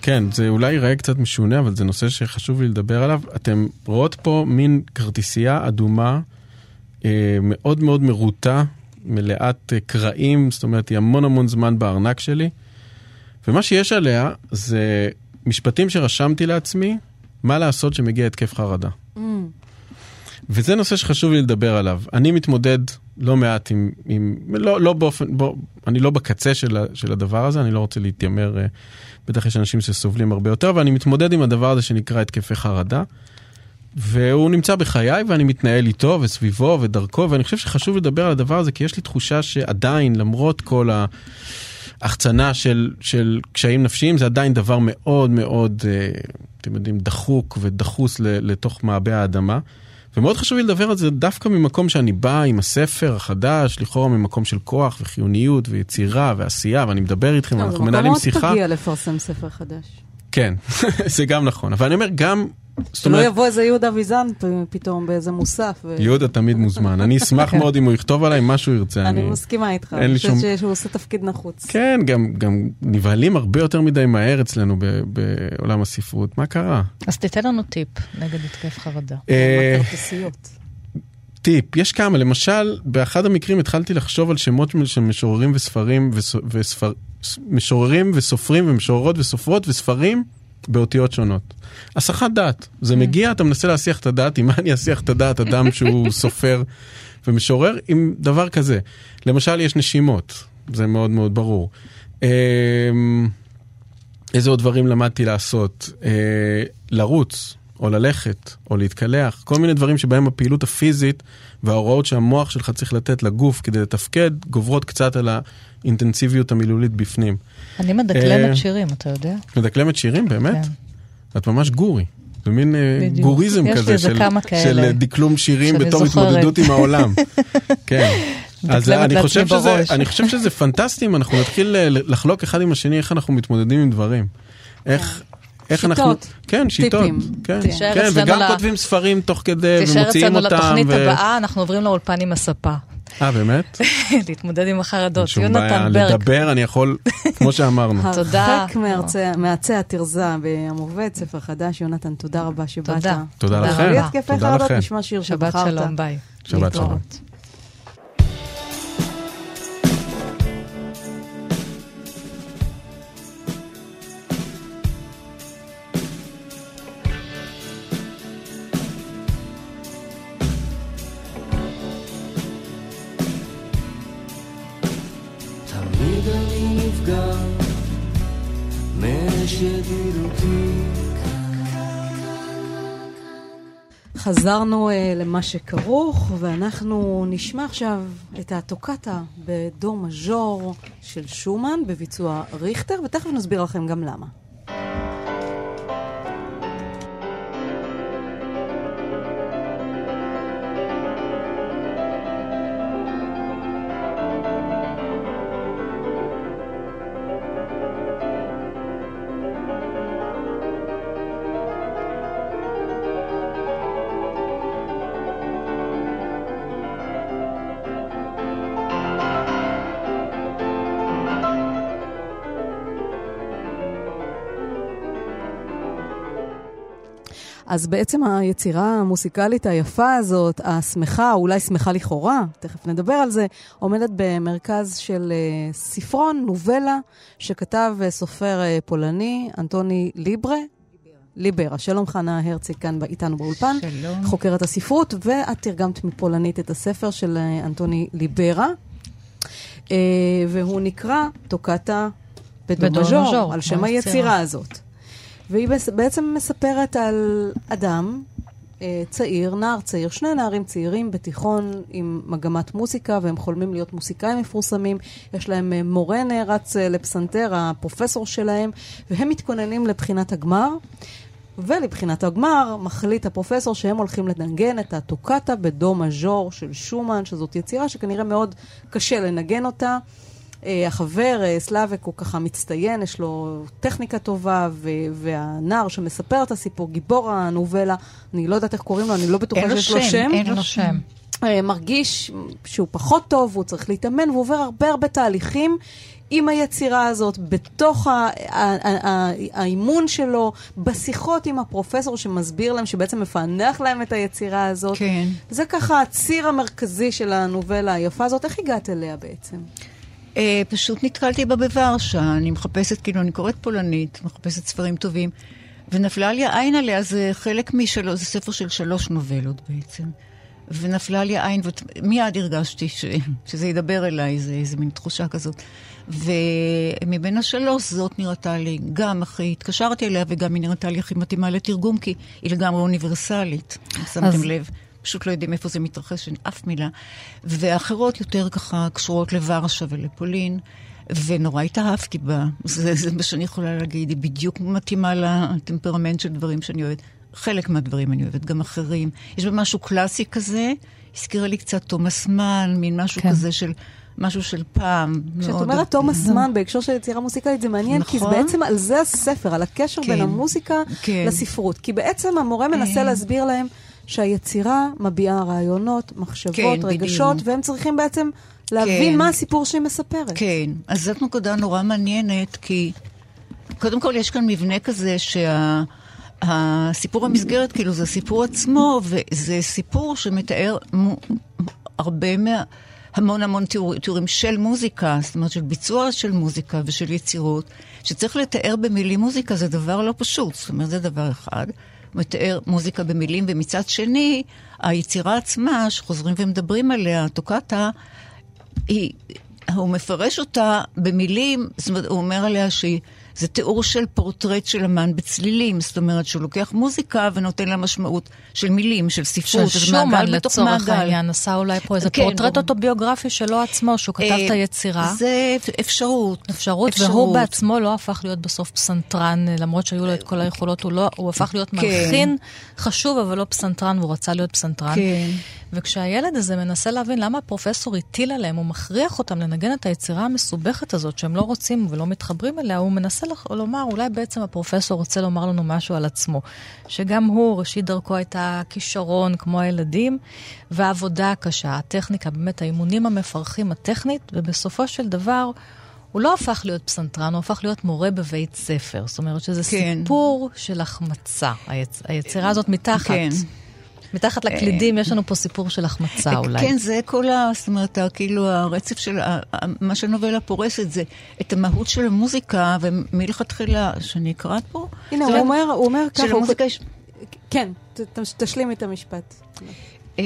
כן, זה אולי ייראה קצת משונה, אבל זה נושא שחשוב לי לדבר עליו. אתם רואות פה מין כרטיסייה אדומה, אה, מאוד מאוד מרוטה, מלאת אה, קרעים, זאת אומרת, היא המון המון זמן בארנק שלי. ומה שיש עליה זה משפטים שרשמתי לעצמי, מה לעשות שמגיע התקף חרדה. Mm. וזה נושא שחשוב לי לדבר עליו. אני מתמודד לא מעט עם, עם לא, לא באופן, בוא, אני לא בקצה של, של הדבר הזה, אני לא רוצה להתיימר, uh, בטח יש אנשים שסובלים הרבה יותר, אבל אני מתמודד עם הדבר הזה שנקרא התקפי חרדה. והוא נמצא בחיי ואני מתנהל איתו וסביבו ודרכו, ואני חושב שחשוב לדבר על הדבר הזה, כי יש לי תחושה שעדיין, למרות כל ההחצנה של, של קשיים נפשיים, זה עדיין דבר מאוד מאוד, uh, אתם יודעים, דחוק ודחוס לתוך מעבה האדמה. ומאוד חשוב לי לדבר על זה דווקא ממקום שאני בא עם הספר החדש, לכאורה ממקום של כוח וחיוניות ויצירה ועשייה, ואני מדבר איתכם, אנחנו מנהלים שיחה. זה מקום מאוד תגיע לפרסם ספר חדש. כן, [LAUGHS] זה גם נכון. אבל אני אומר, גם שלא יבוא איזה יהודה ויזן פתאום באיזה מוסף. יהודה תמיד מוזמן. אני אשמח מאוד אם הוא יכתוב עליי מה שהוא ירצה. אני מסכימה איתך, אני חושבת שהוא עושה תפקיד נחוץ. כן, גם נבהלים הרבה יותר מדי מהר אצלנו בעולם הספרות. מה קרה? אז תיתן לנו טיפ נגד התקף חרדה. אה, טיפ, יש כמה, למשל, באחד המקרים התחלתי לחשוב על שמות של משוררים וספרים, משוררים וסופרים ומשוררות וסופרות וספרים באותיות שונות. הסחת דעת, זה מגיע, אתה מנסה להסיח את הדעת, עם מה אני אסיח את הדעת אדם שהוא [LAUGHS] סופר ומשורר? עם דבר כזה. למשל, יש נשימות, זה מאוד מאוד ברור. אמ, איזה עוד דברים למדתי לעשות? אה, לרוץ, או ללכת, או להתקלח, כל מיני דברים שבהם הפעילות הפיזית וההוראות שהמוח שלך צריך לתת לגוף כדי לתפקד, גוברות קצת על האינטנסיביות המילולית בפנים. אני מדקלמת שירים, אתה יודע? מדקלמת שירים, באמת? כן. את ממש גורי. זה מין אה, בדיוק. גוריזם כזה של, של דקלום שירים בתור. התמודדות עם העולם. [LAUGHS] כן. אז מדקלמת אני חושב, שזה. אני חושב שזה פנטסטי אם אנחנו נתחיל אה, לחלוק אחד עם השני איך אנחנו מתמודדים עם דברים. איך, איך שיטות, אנחנו... כן, שיטות. טיפים. כן, תישאר כן אצלנו וגם ל- כותבים ספרים תוך כדי תישאר ומוציאים אצלנו אותם. לתוכנית ו- הבאה, אנחנו עוברים לאולפן עם הספה. אה, באמת? [LAUGHS] להתמודד עם החרדות. שום בעיה, יונתן ברק. לדבר אני יכול, כמו שאמרנו. [LAUGHS] תודה. הרחק מעצי התרזה במובאת, ספר חדש. יונתן, תודה רבה שבאת. תודה. תודה תודה לכם. תודה לכם. נשמע שיר שבת שבחרת. שלום, ביי. שבת שלום. חזרנו uh, למה שכרוך, ואנחנו נשמע עכשיו את הטוקטה בדו מז'ור של שומן בביצוע ריכטר, ותכף נסביר לכם גם למה. אז בעצם היצירה המוסיקלית היפה הזאת, השמחה, אולי שמחה לכאורה, תכף נדבר על זה, עומדת במרכז של uh, ספרון, נובלה, שכתב uh, סופר uh, פולני, אנטוני ליברה. ליברה. שלום חנה הרצי כאן איתנו באולפן. שלום. חוקרת הספרות, ואת תרגמת מפולנית את הספר של אה, אנטוני ליברה, אה, והוא נקרא טוקטה בדו מז'ור, על שם. היצירה הזאת. והיא בעצם מספרת על אדם אה, צעיר, נער צעיר, שני נערים צעירים בתיכון עם מגמת מוזיקה, והם חולמים להיות מוזיקאים מפורסמים. יש להם אה, מורה נערץ אה, לפסנתר, הפרופסור שלהם, והם מתכוננים לבחינת הגמר. ולבחינת הגמר מחליט הפרופסור שהם הולכים לנגן את הטוקטה בדו מז'ור של שומן, שזאת יצירה שכנראה מאוד קשה לנגן אותה. אה, החבר, אה, סלאבק, הוא ככה מצטיין, יש לו טכניקה טובה, ו- והנער שמספר את הסיפור, גיבור הנובלה, אני לא יודעת איך קוראים לו, אני לא בטוחה שיש לו שם, שם. אין לו שם. אה, מרגיש שהוא פחות טוב, והוא צריך להתאמן, והוא עובר הרבה הרבה תהליכים עם היצירה הזאת, בתוך האימון שלו, בשיחות עם הפרופסור שמסביר להם, שבעצם מפענח להם את היצירה הזאת. כן. זה ככה הציר המרכזי של הנובלה היפה הזאת. איך הגעת אליה בעצם? אה, פשוט נתקלתי בה בוורשה, אני מחפשת, כאילו, אני קוראת פולנית, מחפשת ספרים טובים, ונפלה לי העין עליה, זה חלק משלוש, זה ספר של שלוש נובלות בעצם. ונפלה לי העין, ומיד הרגשתי ש, שזה ידבר אליי, זה איזה מין תחושה כזאת. ומבין השלוש, זאת נראתה לי גם הכי, התקשרתי אליה, וגם היא נראתה לי הכי מתאימה לתרגום, כי היא לגמרי אוניברסלית, אם שמתם לב. פשוט לא יודעים איפה זה מתרחש, אין אף מילה. ואחרות יותר ככה קשורות לוורשה ולפולין, ונורא התאהבתי בה. זה, זה מה שאני יכולה להגיד, היא בדיוק מתאימה לטמפרמנט של דברים שאני אוהבת. חלק מהדברים אני אוהבת, גם אחרים. יש בה משהו קלאסי כזה, הזכירה לי קצת תומאס מן, מין משהו כן. כזה של... משהו של פעם. כשאת אומרת תומאס מן בהקשר של יצירה מוסיקלית, זה מעניין, כי זה נכון. בעצם על זה הספר, על הקשר בין כן. המוזיקה כן. לספרות. כי בעצם המורה מנסה כן. להסביר להם שהיצירה מביעה רעיונות, מחשבות, כן, רגשות, בדיוק. והם צריכים בעצם להבין כן. מה הסיפור שהיא מספרת. כן, אז זאת נקודה נורא מעניינת, כי קודם כל יש כאן מבנה כזה שה... הסיפור המסגרת, כאילו, זה הסיפור עצמו, וזה סיפור שמתאר מו, הרבה מה... המון המון תיאור, תיאורים של מוזיקה, זאת אומרת של ביצוע של מוזיקה ושל יצירות, שצריך לתאר במילים מוזיקה זה דבר לא פשוט, זאת אומרת זה דבר אחד. מתאר מוזיקה במילים, ומצד שני, היצירה עצמה, שחוזרים ומדברים עליה, הטוקטה, היא, הוא מפרש אותה במילים, זאת אומרת, הוא אומר עליה שהיא... זה תיאור של פורטרט של אמן בצלילים, זאת אומרת שהוא לוקח מוזיקה ונותן לה משמעות של מילים, של ספרות, של שומן לצורך העניין, עשה אולי פה איזה כן, פורטרט הוא... אוטוביוגרפי שלו עצמו, שהוא כתב את אה, היצירה. זה אפשרות. אפשרות, אפשרות, והוא בעצמו לא הפך להיות בסוף פסנתרן, למרות שהיו לו את כל היכולות, הוא, לא, הוא הפך להיות כן. מלחין חשוב, אבל לא פסנתרן, והוא רצה להיות פסנתרן. כן. וכשהילד הזה מנסה להבין למה הפרופסור הטיל עליהם, הוא מכריח אותם לנגן את היצירה המסובכת הזאת שהם לא רוצים ולא מתחברים אליה, הוא מנסה לומר, אולי בעצם הפרופסור רוצה לומר לנו משהו על עצמו. שגם הוא, ראשית דרכו הייתה כישרון כמו הילדים, והעבודה הקשה, הטכניקה, באמת האימונים המפרכים הטכנית, ובסופו של דבר... הוא לא הפך להיות פסנתרן, הוא הפך להיות מורה בבית ספר. זאת אומרת שזה כן. סיפור של החמצה, היצ... היצירה הזאת מתחת. כן. מתחת לקלידים יש לנו פה סיפור של החמצה אולי. כן, זה כל ה... זאת אומרת, כאילו הרצף של... מה שהנובלה פורסת זה את המהות של המוזיקה, ומלכתחילה, שאני אקרא פה... הנה, הוא אומר, הוא אומר ככה... כן, תשלים את המשפט. אה,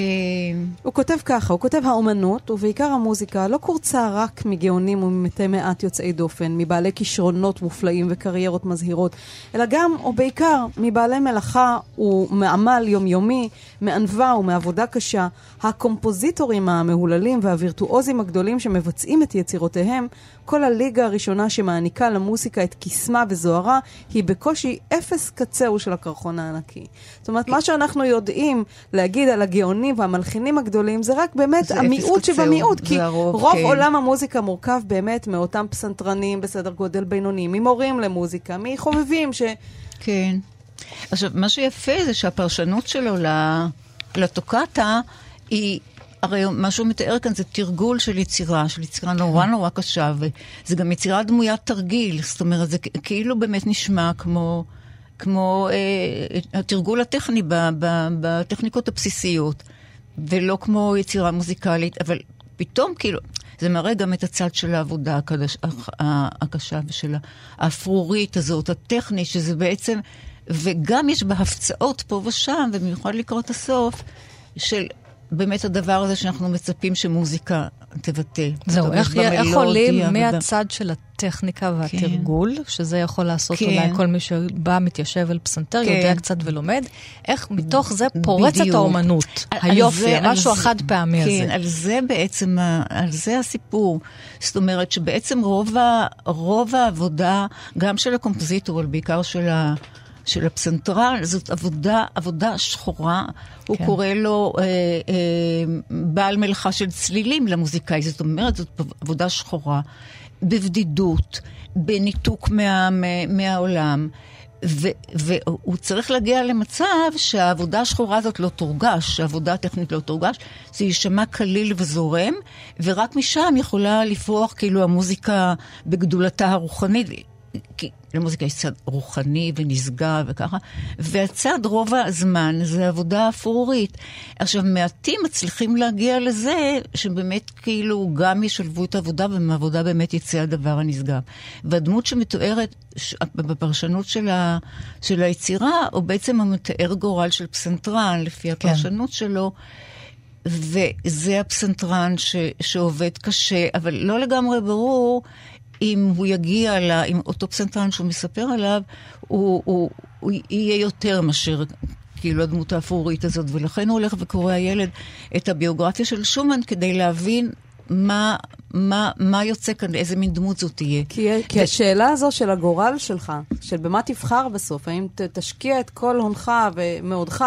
הוא כותב ככה, הוא כותב האומנות, ובעיקר המוזיקה, לא קורצה רק מגאונים וממתי מעט יוצאי דופן, מבעלי כישרונות מופלאים וקריירות מזהירות, אלא גם, או בעיקר, מבעלי מלאכה ומעמל יומיומי, מענווה ומעבודה קשה, הקומפוזיטורים המהוללים והווירטואוזים הגדולים שמבצעים את יצירותיהם, כל הליגה הראשונה שמעניקה למוסיקה את קסמה וזוהרה, היא בקושי אפס קצהו של הקרחון הענקי. זאת אומרת, מה שאנחנו יודעים להגיד על הגאונים והמלחינים הגדולים, זה רק באמת המיעוט שבמיעוט, כי הרוב, רוב כן. עולם המוזיקה מורכב באמת מאותם פסנתרנים בסדר גודל בינוני, ממורים למוזיקה, מחובבים ש... כן. עכשיו, מה שיפה זה שהפרשנות שלו לטוקטה היא הרי מה שהוא מתאר כאן זה תרגול של יצירה, של יצירה נורא נורא קשה, וזה גם יצירה דמוית תרגיל, זאת אומרת, זה כאילו באמת נשמע כמו, כמו אה, התרגול הטכני ב, ב, בטכניקות הבסיסיות, ולא כמו יצירה מוזיקלית, אבל פתאום כאילו, זה מראה גם את הצד של העבודה הקדש, הקשה ושל האפרורית הזאת, הטכנית, שזה בעצם, וגם יש בה הפצעות פה ושם, ובמיוחד לקראת הסוף, של באמת הדבר הזה שאנחנו מצפים שמוזיקה תבטא. זהו, איך, איך עולים מהצד של הטכניקה והתרגול, כן. שזה יכול לעשות כן. אולי כל מי שבא, מתיישב אל פסנתר, כן. יודע קצת ולומד, איך מתוך זה פורצת בדיוק. האומנות, על, היופי, על המשהו החד פעמי כן, הזה. כן, על זה בעצם, על זה הסיפור. זאת אומרת שבעצם רוב, ה, רוב העבודה, גם של הקומפוזיטור, אבל בעיקר של ה... של הפסנתרן, זאת עבודה, עבודה שחורה. כן. הוא קורא לו אה, אה, בעל מלאכה של צלילים למוזיקאי, זאת אומרת, זאת עבודה שחורה, בבדידות, בניתוק מה, מה, מהעולם. ו, והוא צריך להגיע למצב שהעבודה השחורה הזאת לא תורגש, שהעבודה הטכנית לא תורגש, זה יישמע קליל וזורם, ורק משם יכולה לפרוח כאילו המוזיקה בגדולתה הרוחנית. כי למוזיקה יש צד רוחני ונשגב וככה, והצד רוב הזמן זה עבודה אפרורית. עכשיו, מעטים מצליחים להגיע לזה שבאמת כאילו גם ישלבו את העבודה ומהעבודה באמת יצא הדבר הנשגב. והדמות שמתוארת בפרשנות של, ה, של היצירה, הוא בעצם המתאר גורל של פסנתרן, לפי כן. הפרשנות כן. שלו. וזה הפסנתרן ש, שעובד קשה, אבל לא לגמרי ברור אם הוא יגיע, לה, אם אותו פסנתרן שהוא מספר עליו, הוא, הוא, הוא יהיה יותר מאשר כאילו הדמות האפרורית הזאת, ולכן הוא הולך וקורא הילד את הביוגרפיה של שומן כדי להבין מה, מה, מה יוצא כאן, איזה מין דמות זאת תהיה. כי, כי ו... השאלה הזו של הגורל שלך, של במה תבחר בסוף, האם ת, תשקיע את כל הונך ומאודך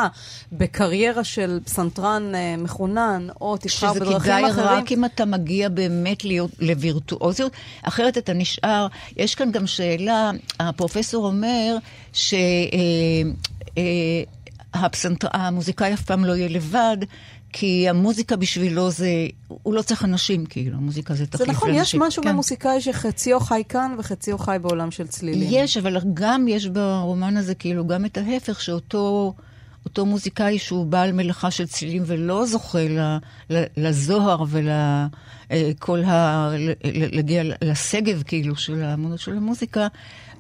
בקריירה של פסנתרן אה, מחונן, או תבחר בדרכים אחרים? שזה כדאי רק אם אתה מגיע באמת להיות, לווירטואוזיות, אחרת אתה נשאר. יש כאן גם שאלה, הפרופסור אומר ש... אה, אה, הפסנתר, המוזיקאי אף פעם לא יהיה לבד, כי המוזיקה בשבילו זה, הוא לא צריך אנשים, כאילו, המוזיקה זה תחליף לאנשים. זה נכון, יש משהו כן. במוזיקאי שחציו חי כאן וחציו חי בעולם של צלילים. יש, אבל גם יש ברומן הזה כאילו גם את ההפך, שאותו אותו מוזיקאי שהוא בעל מלאכה של צלילים ולא זוכה ל, ל, לזוהר ולכל ה... להגיע לשגב כאילו של האמונות של המוזיקה,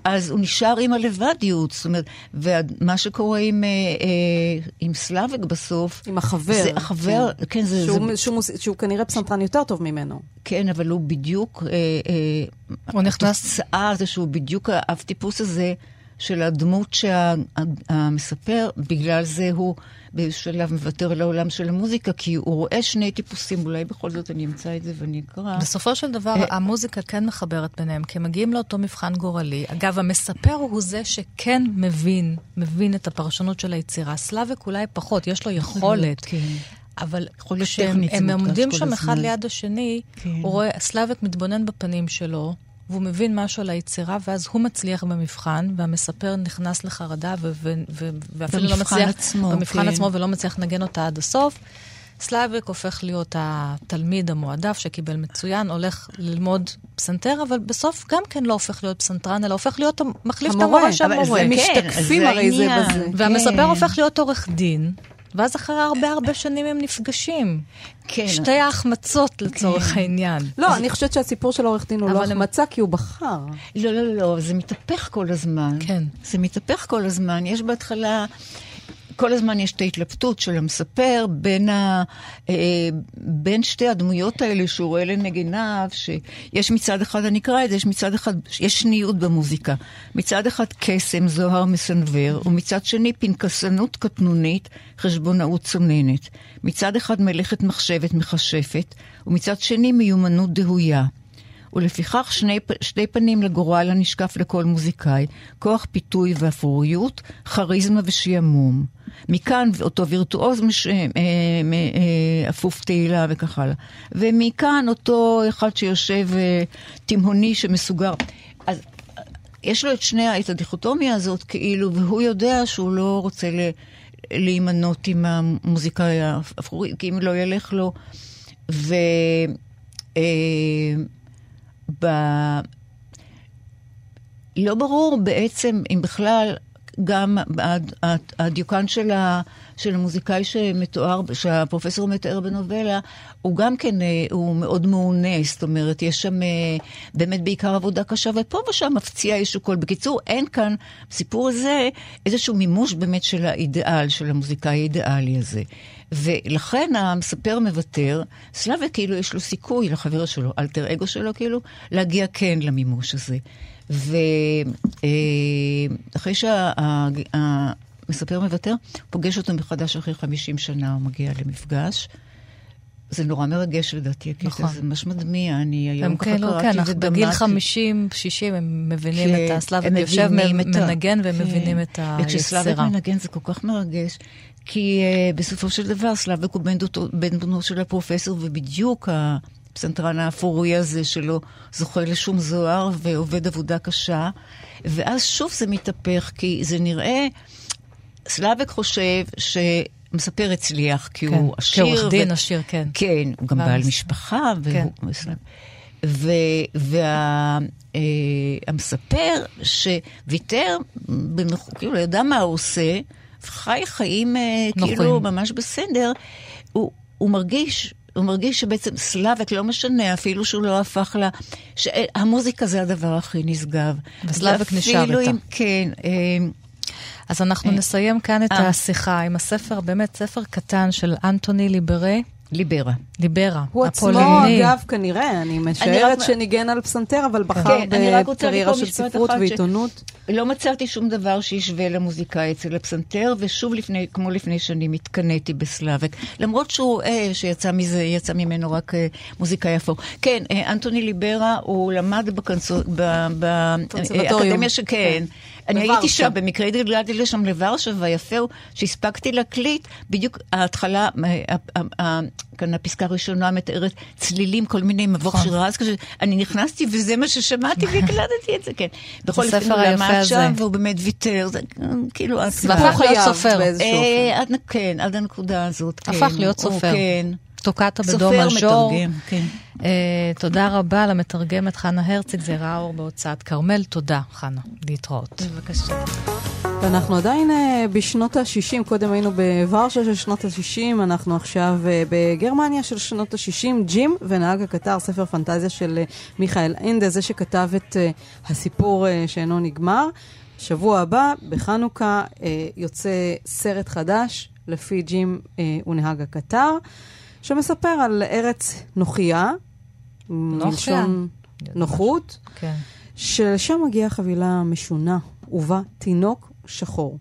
אז הוא נשאר עם הלבדיות, זאת אומרת, ומה שקורה עם, אה, אה, עם סלאבק בסוף... עם החבר. זה החבר, כן, כן זה... שהוא, זה... שהוא, מוס... שהוא כנראה פסנתרן יותר טוב ממנו. כן, אבל הוא בדיוק... אה, אה, הוא נכנס... התוצאה זה שהוא בדיוק האב טיפוס הזה של הדמות שהמספר, שה, בגלל זה הוא בשלב מוותר על העולם של המוזיקה, כי הוא רואה שני טיפוסים, אולי בכל זאת אני אמצא את זה ואני אקרא. בסופו של דבר, אה, המוזיקה כן מחברת ביניהם, כי הם מגיעים לאותו מבחן גורלי. אגב, המספר הוא זה שכן מבין, מבין את הפרשנות של היצירה. סלאבק אולי פחות, יש לו יכולת. כן. אבל כשהם עומדים שם אחד ליד השני, כן. הוא רואה, סלאבק מתבונן בפנים שלו, והוא מבין משהו על היצירה, ואז הוא מצליח במבחן, והמספר נכנס לחרדה, ו- ו- ו- ואפילו לא מצליח... עצמו, במבחן כן. עצמו, ולא מצליח לנגן אותה עד הסוף. סלאביק הופך להיות התלמיד המועדף שקיבל מצוין, הולך ללמוד פסנתר, אבל בסוף גם כן לא הופך להיות פסנתרן, אלא הופך להיות, מחליף את המורה של המורה. הם משתקפים כן, הרי זה בזה. והמספר כן. הופך להיות עורך דין. ואז אחרי הרבה הרבה שנים הם נפגשים. כן. שתי ההחמצות לצורך כן. העניין. לא, אז... אני חושבת שהסיפור של העורך דין הוא לא החמצה, הם... כי הוא בחר. לא, לא, לא, זה מתהפך כל הזמן. כן. זה מתהפך כל הזמן. יש בהתחלה... כל הזמן יש את ההתלבטות של המספר בין, ה, אה, בין שתי הדמויות האלה שהוא רואה לנגד שיש מצד אחד, אני אקרא את זה, יש מצד אחד, יש שניות במוזיקה. מצד אחד קסם, זוהר מסנוור, ומצד שני פנקסנות קטנונית, חשבונאות צוננת. מצד אחד מלאכת מחשבת מכשפת, ומצד שני מיומנות דהויה. ולפיכך שני, שתי פנים לגורל הנשקף לכל מוזיקאי, כוח פיתוי ואפוריות, כריזמה ושעמום. מכאן אותו וירטואוז מש... אה, אה, אה, אפוף תהילה וכך הלאה. ומכאן אותו אחד שיושב תימהוני שמסוגר. אז יש לו את שני, את הדיכוטומיה הזאת כאילו, והוא יודע שהוא לא רוצה. להימנות עם המוזיקאי האפרורי, כי אם לא ילך לו. ו... ב... לא ברור בעצם אם בכלל גם הדיוקן של, ה, של המוזיקאי שמתואר, שהפרופסור מתאר בנובלה, הוא גם כן, אה, הוא מאוד מעונה, זאת אומרת, יש שם אה, באמת בעיקר עבודה קשה, ופה ושם מפציע איזשהו קול. בקיצור, אין כאן, בסיפור הזה, איזשהו מימוש באמת של האידיאל, של המוזיקאי האידיאלי הזה. ולכן המספר מוותר, סלאבה כאילו יש לו סיכוי לחבר שלו, אלטר אגו שלו כאילו, להגיע כן למימוש הזה. ואחרי שהמספר מוותר, פוגש אותו מחדש אחרי 50 שנה, הוא מגיע למפגש. זה נורא מרגש לדעתי, הקטע נכון. הזה ממש מדמיע, אני היום ככה כאילו, קראתי כן, ודמעתי. בגיל 50, 60, הם מבינים כן, את הסלאבק הם יושב, מנגן, והם כן. מבינים את היצירה. מנגן זה כל כך מרגש, כי uh, בסופו של דבר סלאבק הוא בן, דותו, בן בנו של הפרופסור, ובדיוק הפסנתרן האפורוי הזה שלו זוכה לשום זוהר ועובד עבודה קשה, ואז שוב זה מתהפך, כי זה נראה, סלאבק חושב ש... מספר הצליח, כי כן, הוא עשיר. כעורך דין ו- עשיר, כן. כן, הוא גם בעל משפחה. כן. והמספר שוויתר, כאילו, ידע מה הוא עושה, חי חיים אה, נוחים. כאילו ממש בסדר, הוא, הוא מרגיש... הוא מרגיש שבעצם סלאבק, לא משנה, אפילו שהוא לא הפך לה... שהמוזיקה זה הדבר הכי נשגב. וסלאבק נשאר איתה. כן, אה, אז אנחנו אה. נסיים כאן את אה. השיחה עם הספר, באמת ספר קטן של אנטוני ליברה, ליברה. ליברה, הוא עצמו, הפולני. אגב, כנראה, אני משערת שניגן על פסנתר, אבל בחר כן, רק רוצה בקריירה של ספרות אחד ש- ועיתונות. לא מצאתי שום דבר שישווה למוזיקאי אצל הפסנתר, ושוב לפני, כמו לפני שנים, התקנאתי בסלאבק. למרות שהוא רואה שיצא מזה, יצא ממנו רק אה, מוזיקאי אפור. כן, אה, אנטוני ליברה, הוא למד בקונסו- ב- ב- קונסרבטוריום. באקדמיה שכן. אני הייתי. שם, במקרה התגלגלתי לשם לוורשה, והיפה הוא שהספקתי להקליט, בדיוק ההתחלה, אה, אה, אה, כאן הפסקה הראשונה מתארת צלילים, כל מיני מבוך נכון. של רז כזה, אני נכנסתי וזה מה ששמעתי והקלטתי את זה, כן. בכל אופן הוא למד. שם והוא באמת ויתר, זה כאילו... כאן. להיות סופר. באיזשהו אופן. אה, כן, עד הנקודה הזאת, כן. הפך להיות סופר. כן. טוקטה בדו מז'ור. כן. אה, תודה רבה למתרגמת חנה הרציג, זה ראה אור בהוצאת כרמל. תודה, חנה. להתראות. בבקשה. ואנחנו עדיין uh, בשנות ה-60, קודם היינו בוורשה של שנות ה-60, אנחנו עכשיו uh, בגרמניה של שנות ה-60, ג'ים ונהג הקטר, ספר פנטזיה של uh, מיכאל אינדה, זה שכתב את הסיפור שאינו נגמר. שבוע הבא, בחנוכה, יוצא סרט חדש לפי ג'ים ונהג הקטר, שמספר על ארץ נוחייה, מלשון נוחות, כן. שלשם מגיעה חבילה משונה, ובה תינוק שחור.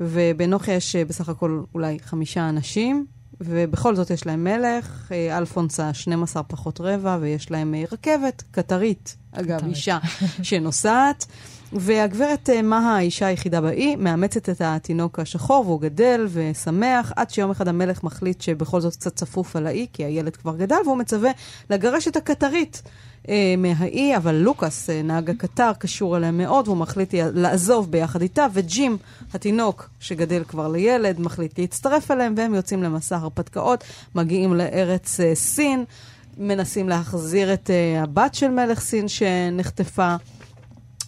ובנוחיה יש אה, בסך הכל אולי חמישה אנשים, ובכל זאת יש להם מלך, אה, אלפונס ה-12 פחות רבע, ויש להם אה, רכבת, קטרית, אגב, קטרית. אישה שנוסעת. והגברת מה האישה היחידה באי, מאמצת את התינוק השחור והוא גדל ושמח, עד שיום אחד המלך מחליט שבכל זאת קצת צפוף על האי, כי הילד כבר גדל, והוא מצווה לגרש את הקטרית אה, מהאי, אבל לוקאס, אה, נהג הקטר, קשור אליהם מאוד, והוא מחליט לעזוב ביחד איתה, וג'ים, התינוק שגדל כבר לילד, מחליט להצטרף אליהם, והם יוצאים למסע הרפתקאות, מגיעים לארץ אה, סין, מנסים להחזיר את אה, הבת של מלך סין שנחטפה.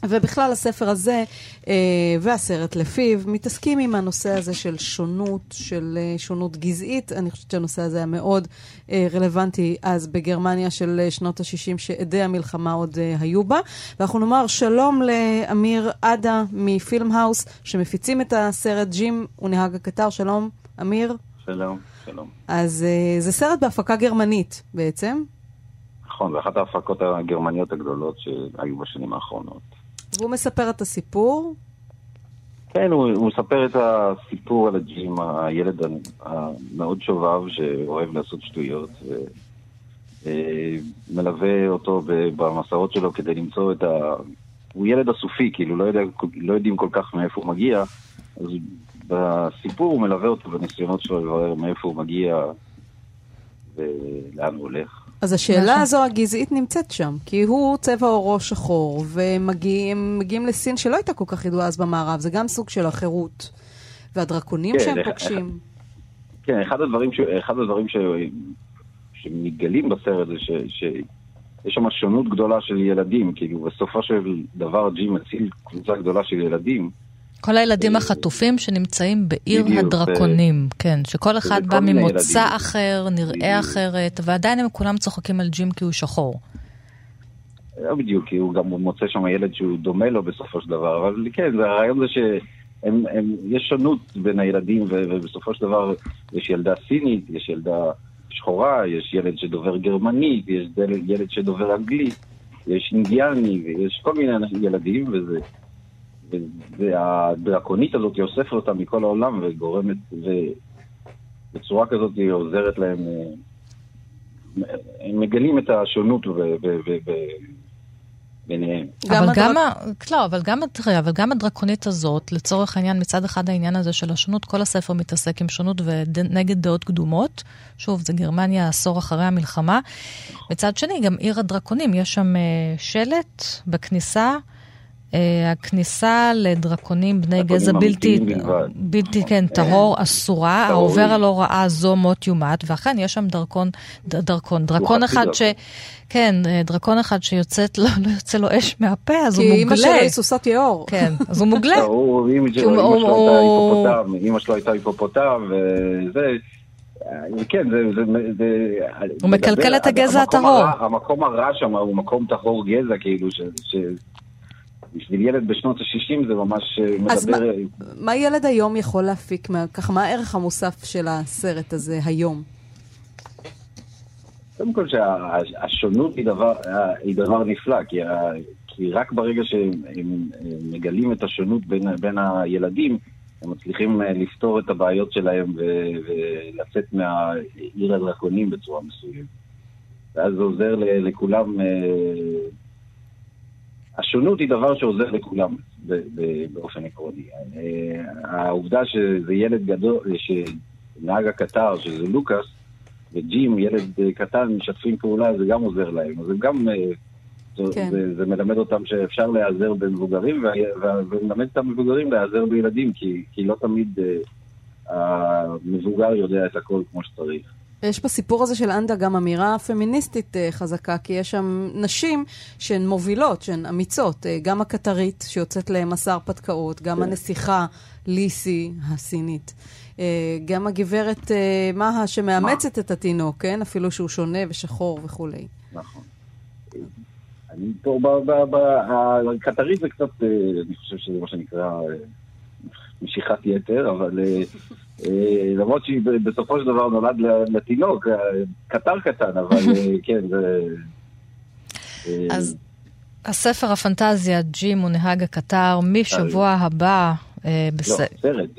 ובכלל הספר הזה אה, והסרט לפיו מתעסקים עם הנושא הזה של שונות, של אה, שונות גזעית. אני חושבת שהנושא הזה היה מאוד אה, רלוונטי אז בגרמניה של אה, שנות ה-60, שעדי המלחמה עוד אה, היו בה. ואנחנו נאמר שלום לאמיר עדה מפילם האוס, שמפיצים את הסרט ג'ים ונהג הקטר. שלום, אמיר. שלום, שלום. אז אה, זה סרט בהפקה גרמנית בעצם. נכון, זו אחת ההפקות הגרמניות הגדולות שהיו בשנים האחרונות. והוא מספר את הסיפור. כן, הוא, הוא מספר את הסיפור על הג'ים, הילד המאוד שובב שאוהב לעשות שטויות, ומלווה אותו במסעות שלו כדי למצוא את ה... הוא ילד אסופי, כאילו לא, יודע, לא יודעים כל כך מאיפה הוא מגיע, אז בסיפור הוא מלווה אותו בניסיונות שלו לברר מאיפה הוא מגיע ולאן הוא הולך. אז השאלה הזו הגזעית נמצאת שם, כי הוא צבע עורו שחור, והם מגיעים, מגיעים לסין שלא הייתה כל כך ידועה אז במערב, זה גם סוג של החירות. והדרקונים כן, שהם איך- פוגשים. כן, אחד הדברים, ש... אחד הדברים ש... שמתגלים בסרט זה ש... שיש שם שונות גדולה של ילדים, כאילו בסופו של דבר ג'י מציל קבוצה גדולה של ילדים. כל הילדים החטופים שנמצאים בעיר בדיוק, הדרקונים, כן, שכל אחד בא ממוצא ילדים. אחר, נראה בדיוק. אחרת, ועדיין הם כולם צוחקים על ג'ים כי הוא שחור. לא בדיוק, כי הוא גם מוצא שם ילד שהוא דומה לו בסופו של דבר, אבל כן, הרעיון זה שהם, הם, יש שונות בין הילדים, ו, ובסופו של דבר יש ילדה סינית, יש ילדה שחורה, יש ילד שדובר גרמנית, יש ילד שדובר אנגלית, יש אינדיאני, ויש כל מיני ילדים, וזה... והדרקונית הזאת אוספת אותם מכל העולם וגורמת, ובצורה כזאת היא עוזרת להם, הם מגלים את השונות ב- ב- ב- ב- ביניהם. גם אבל גם, הדרק- ה... לא, אבל גם, תראה, אבל גם הדרקונית הזאת, לצורך העניין, מצד אחד העניין הזה של השונות, כל הספר מתעסק עם שונות ונגד דעות קדומות. שוב, זה גרמניה עשור אחרי המלחמה. מצד שני, גם עיר הדרקונים, יש שם אה, שלט בכניסה. אה, הכניסה לדרקונים בני גזע בלתי. בלתי, כן, טהור, אסורה. העובר על הוראה זו מות יומת, ואכן יש שם דרכון, ד- דרכון, דרקון חצי אחד ש... דרקון. כן, אה, דרקון אחד שיוצאת לו, לא יוצא לו אש מהפה, אז הוא כי אימא שלו מוגלה. היא סוסת יאור. כן, אז הוא מוגלה. [LAUGHS] אמא כי שלו הייתה היפופוטם, אמא שלו הייתה היפופוטם, וזה... אה, כן, זה... זה- זה- הוא מקלקל את הגזע הטהור. המקום הרע שם הוא מקום טהור גזע, כאילו, ש... בשביל ילד בשנות ה-60 זה ממש אה, אז מדבר... מה ילד היום יכול להפיק, מה- ככה, מה הערך המוסף של הסרט הזה היום? קודם כל שהשונות היא דבר, היא דבר נפלא, כי, ה- כי רק ברגע שהם הם מגלים את השונות בין, בין הילדים, הם מצליחים אה, לפתור את הבעיות שלהם ו- ולצאת מהעיר הדרקונים בצורה מסוימת. ואז זה עוזר לכולם, אה, השונות היא דבר שעוזר לכולם באופן עקרוני. אה, העובדה שזה ילד גדול, שנהג הקטר, שזה לוקאס, וג'ים, ילד קטן, משתפים פעולה, זה גם עוזר להם. אז זה גם, אה, זה, כן. זה, זה מלמד אותם שאפשר להיעזר במבוגרים, ומלמד את המבוגרים להיעזר בילדים, כי, כי לא תמיד אה, המבוגר יודע את הכל כמו שצריך. יש בסיפור הזה של אנדה גם אמירה פמיניסטית uh, חזקה, כי יש שם נשים שהן מובילות, שהן אמיצות. Uh, גם הקטרית שיוצאת למסע הרפתקאות, גם כן. הנסיכה ליסי הסינית. Uh, גם הגברת מהה שמאמצת? את התינוק, כן? אפילו שהוא שונה ושחור וכולי. נכון. אני פה, הקטרית זה קצת, אני חושב שזה מה שנקרא משיכת יתר, אבל אה, למרות שהיא בסופו של דבר נולד לתינוק, אה, קטר קטן, אבל אה, [LAUGHS] כן, זה... אז הספר הפנטזיה, ג'ים הוא נהג הקטר, משבוע הבא... לא, סרט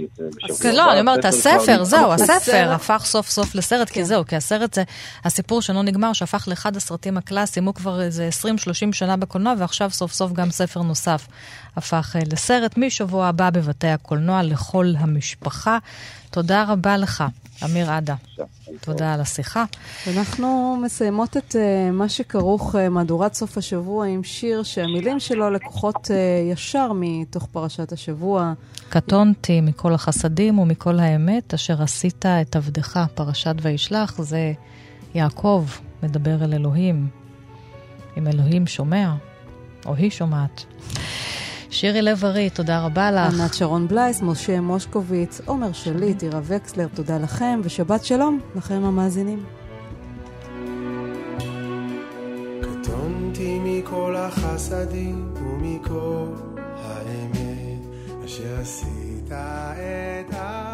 יוצא לא, אני אומרת, הספר, זהו, הספר הפך סוף סוף לסרט, כי כן. זהו, כי הסרט זה הסיפור שלא נגמר, שהפך לאחד הסרטים הקלאסיים, הוא כבר איזה 20-30 שנה בקולנוע, ועכשיו סוף סוף גם ספר נוסף הפך לסרט. משבוע הבא בבתי הקולנוע לכל המשפחה. תודה רבה לך, אמיר עדה. תודה על השיחה. אנחנו מסיימות את uh, מה שכרוך uh, מהדורת סוף השבוע עם שיר שהמילים שלו לקוחות uh, ישר מתוך פרשת השבוע. קטונתי מכל החסדים ומכל האמת אשר עשית את עבדך, פרשת וישלח, זה יעקב מדבר אל אלוהים. אם אלוהים שומע, או היא שומעת. שירי לב-ארי, תודה רבה לך. ענת שרון בלייס, משה מושקוביץ, עומר שליט, עירה וקסלר, תודה לכם, ושבת שלום לכם המאזינים. קטונתי אשר עשית את ה...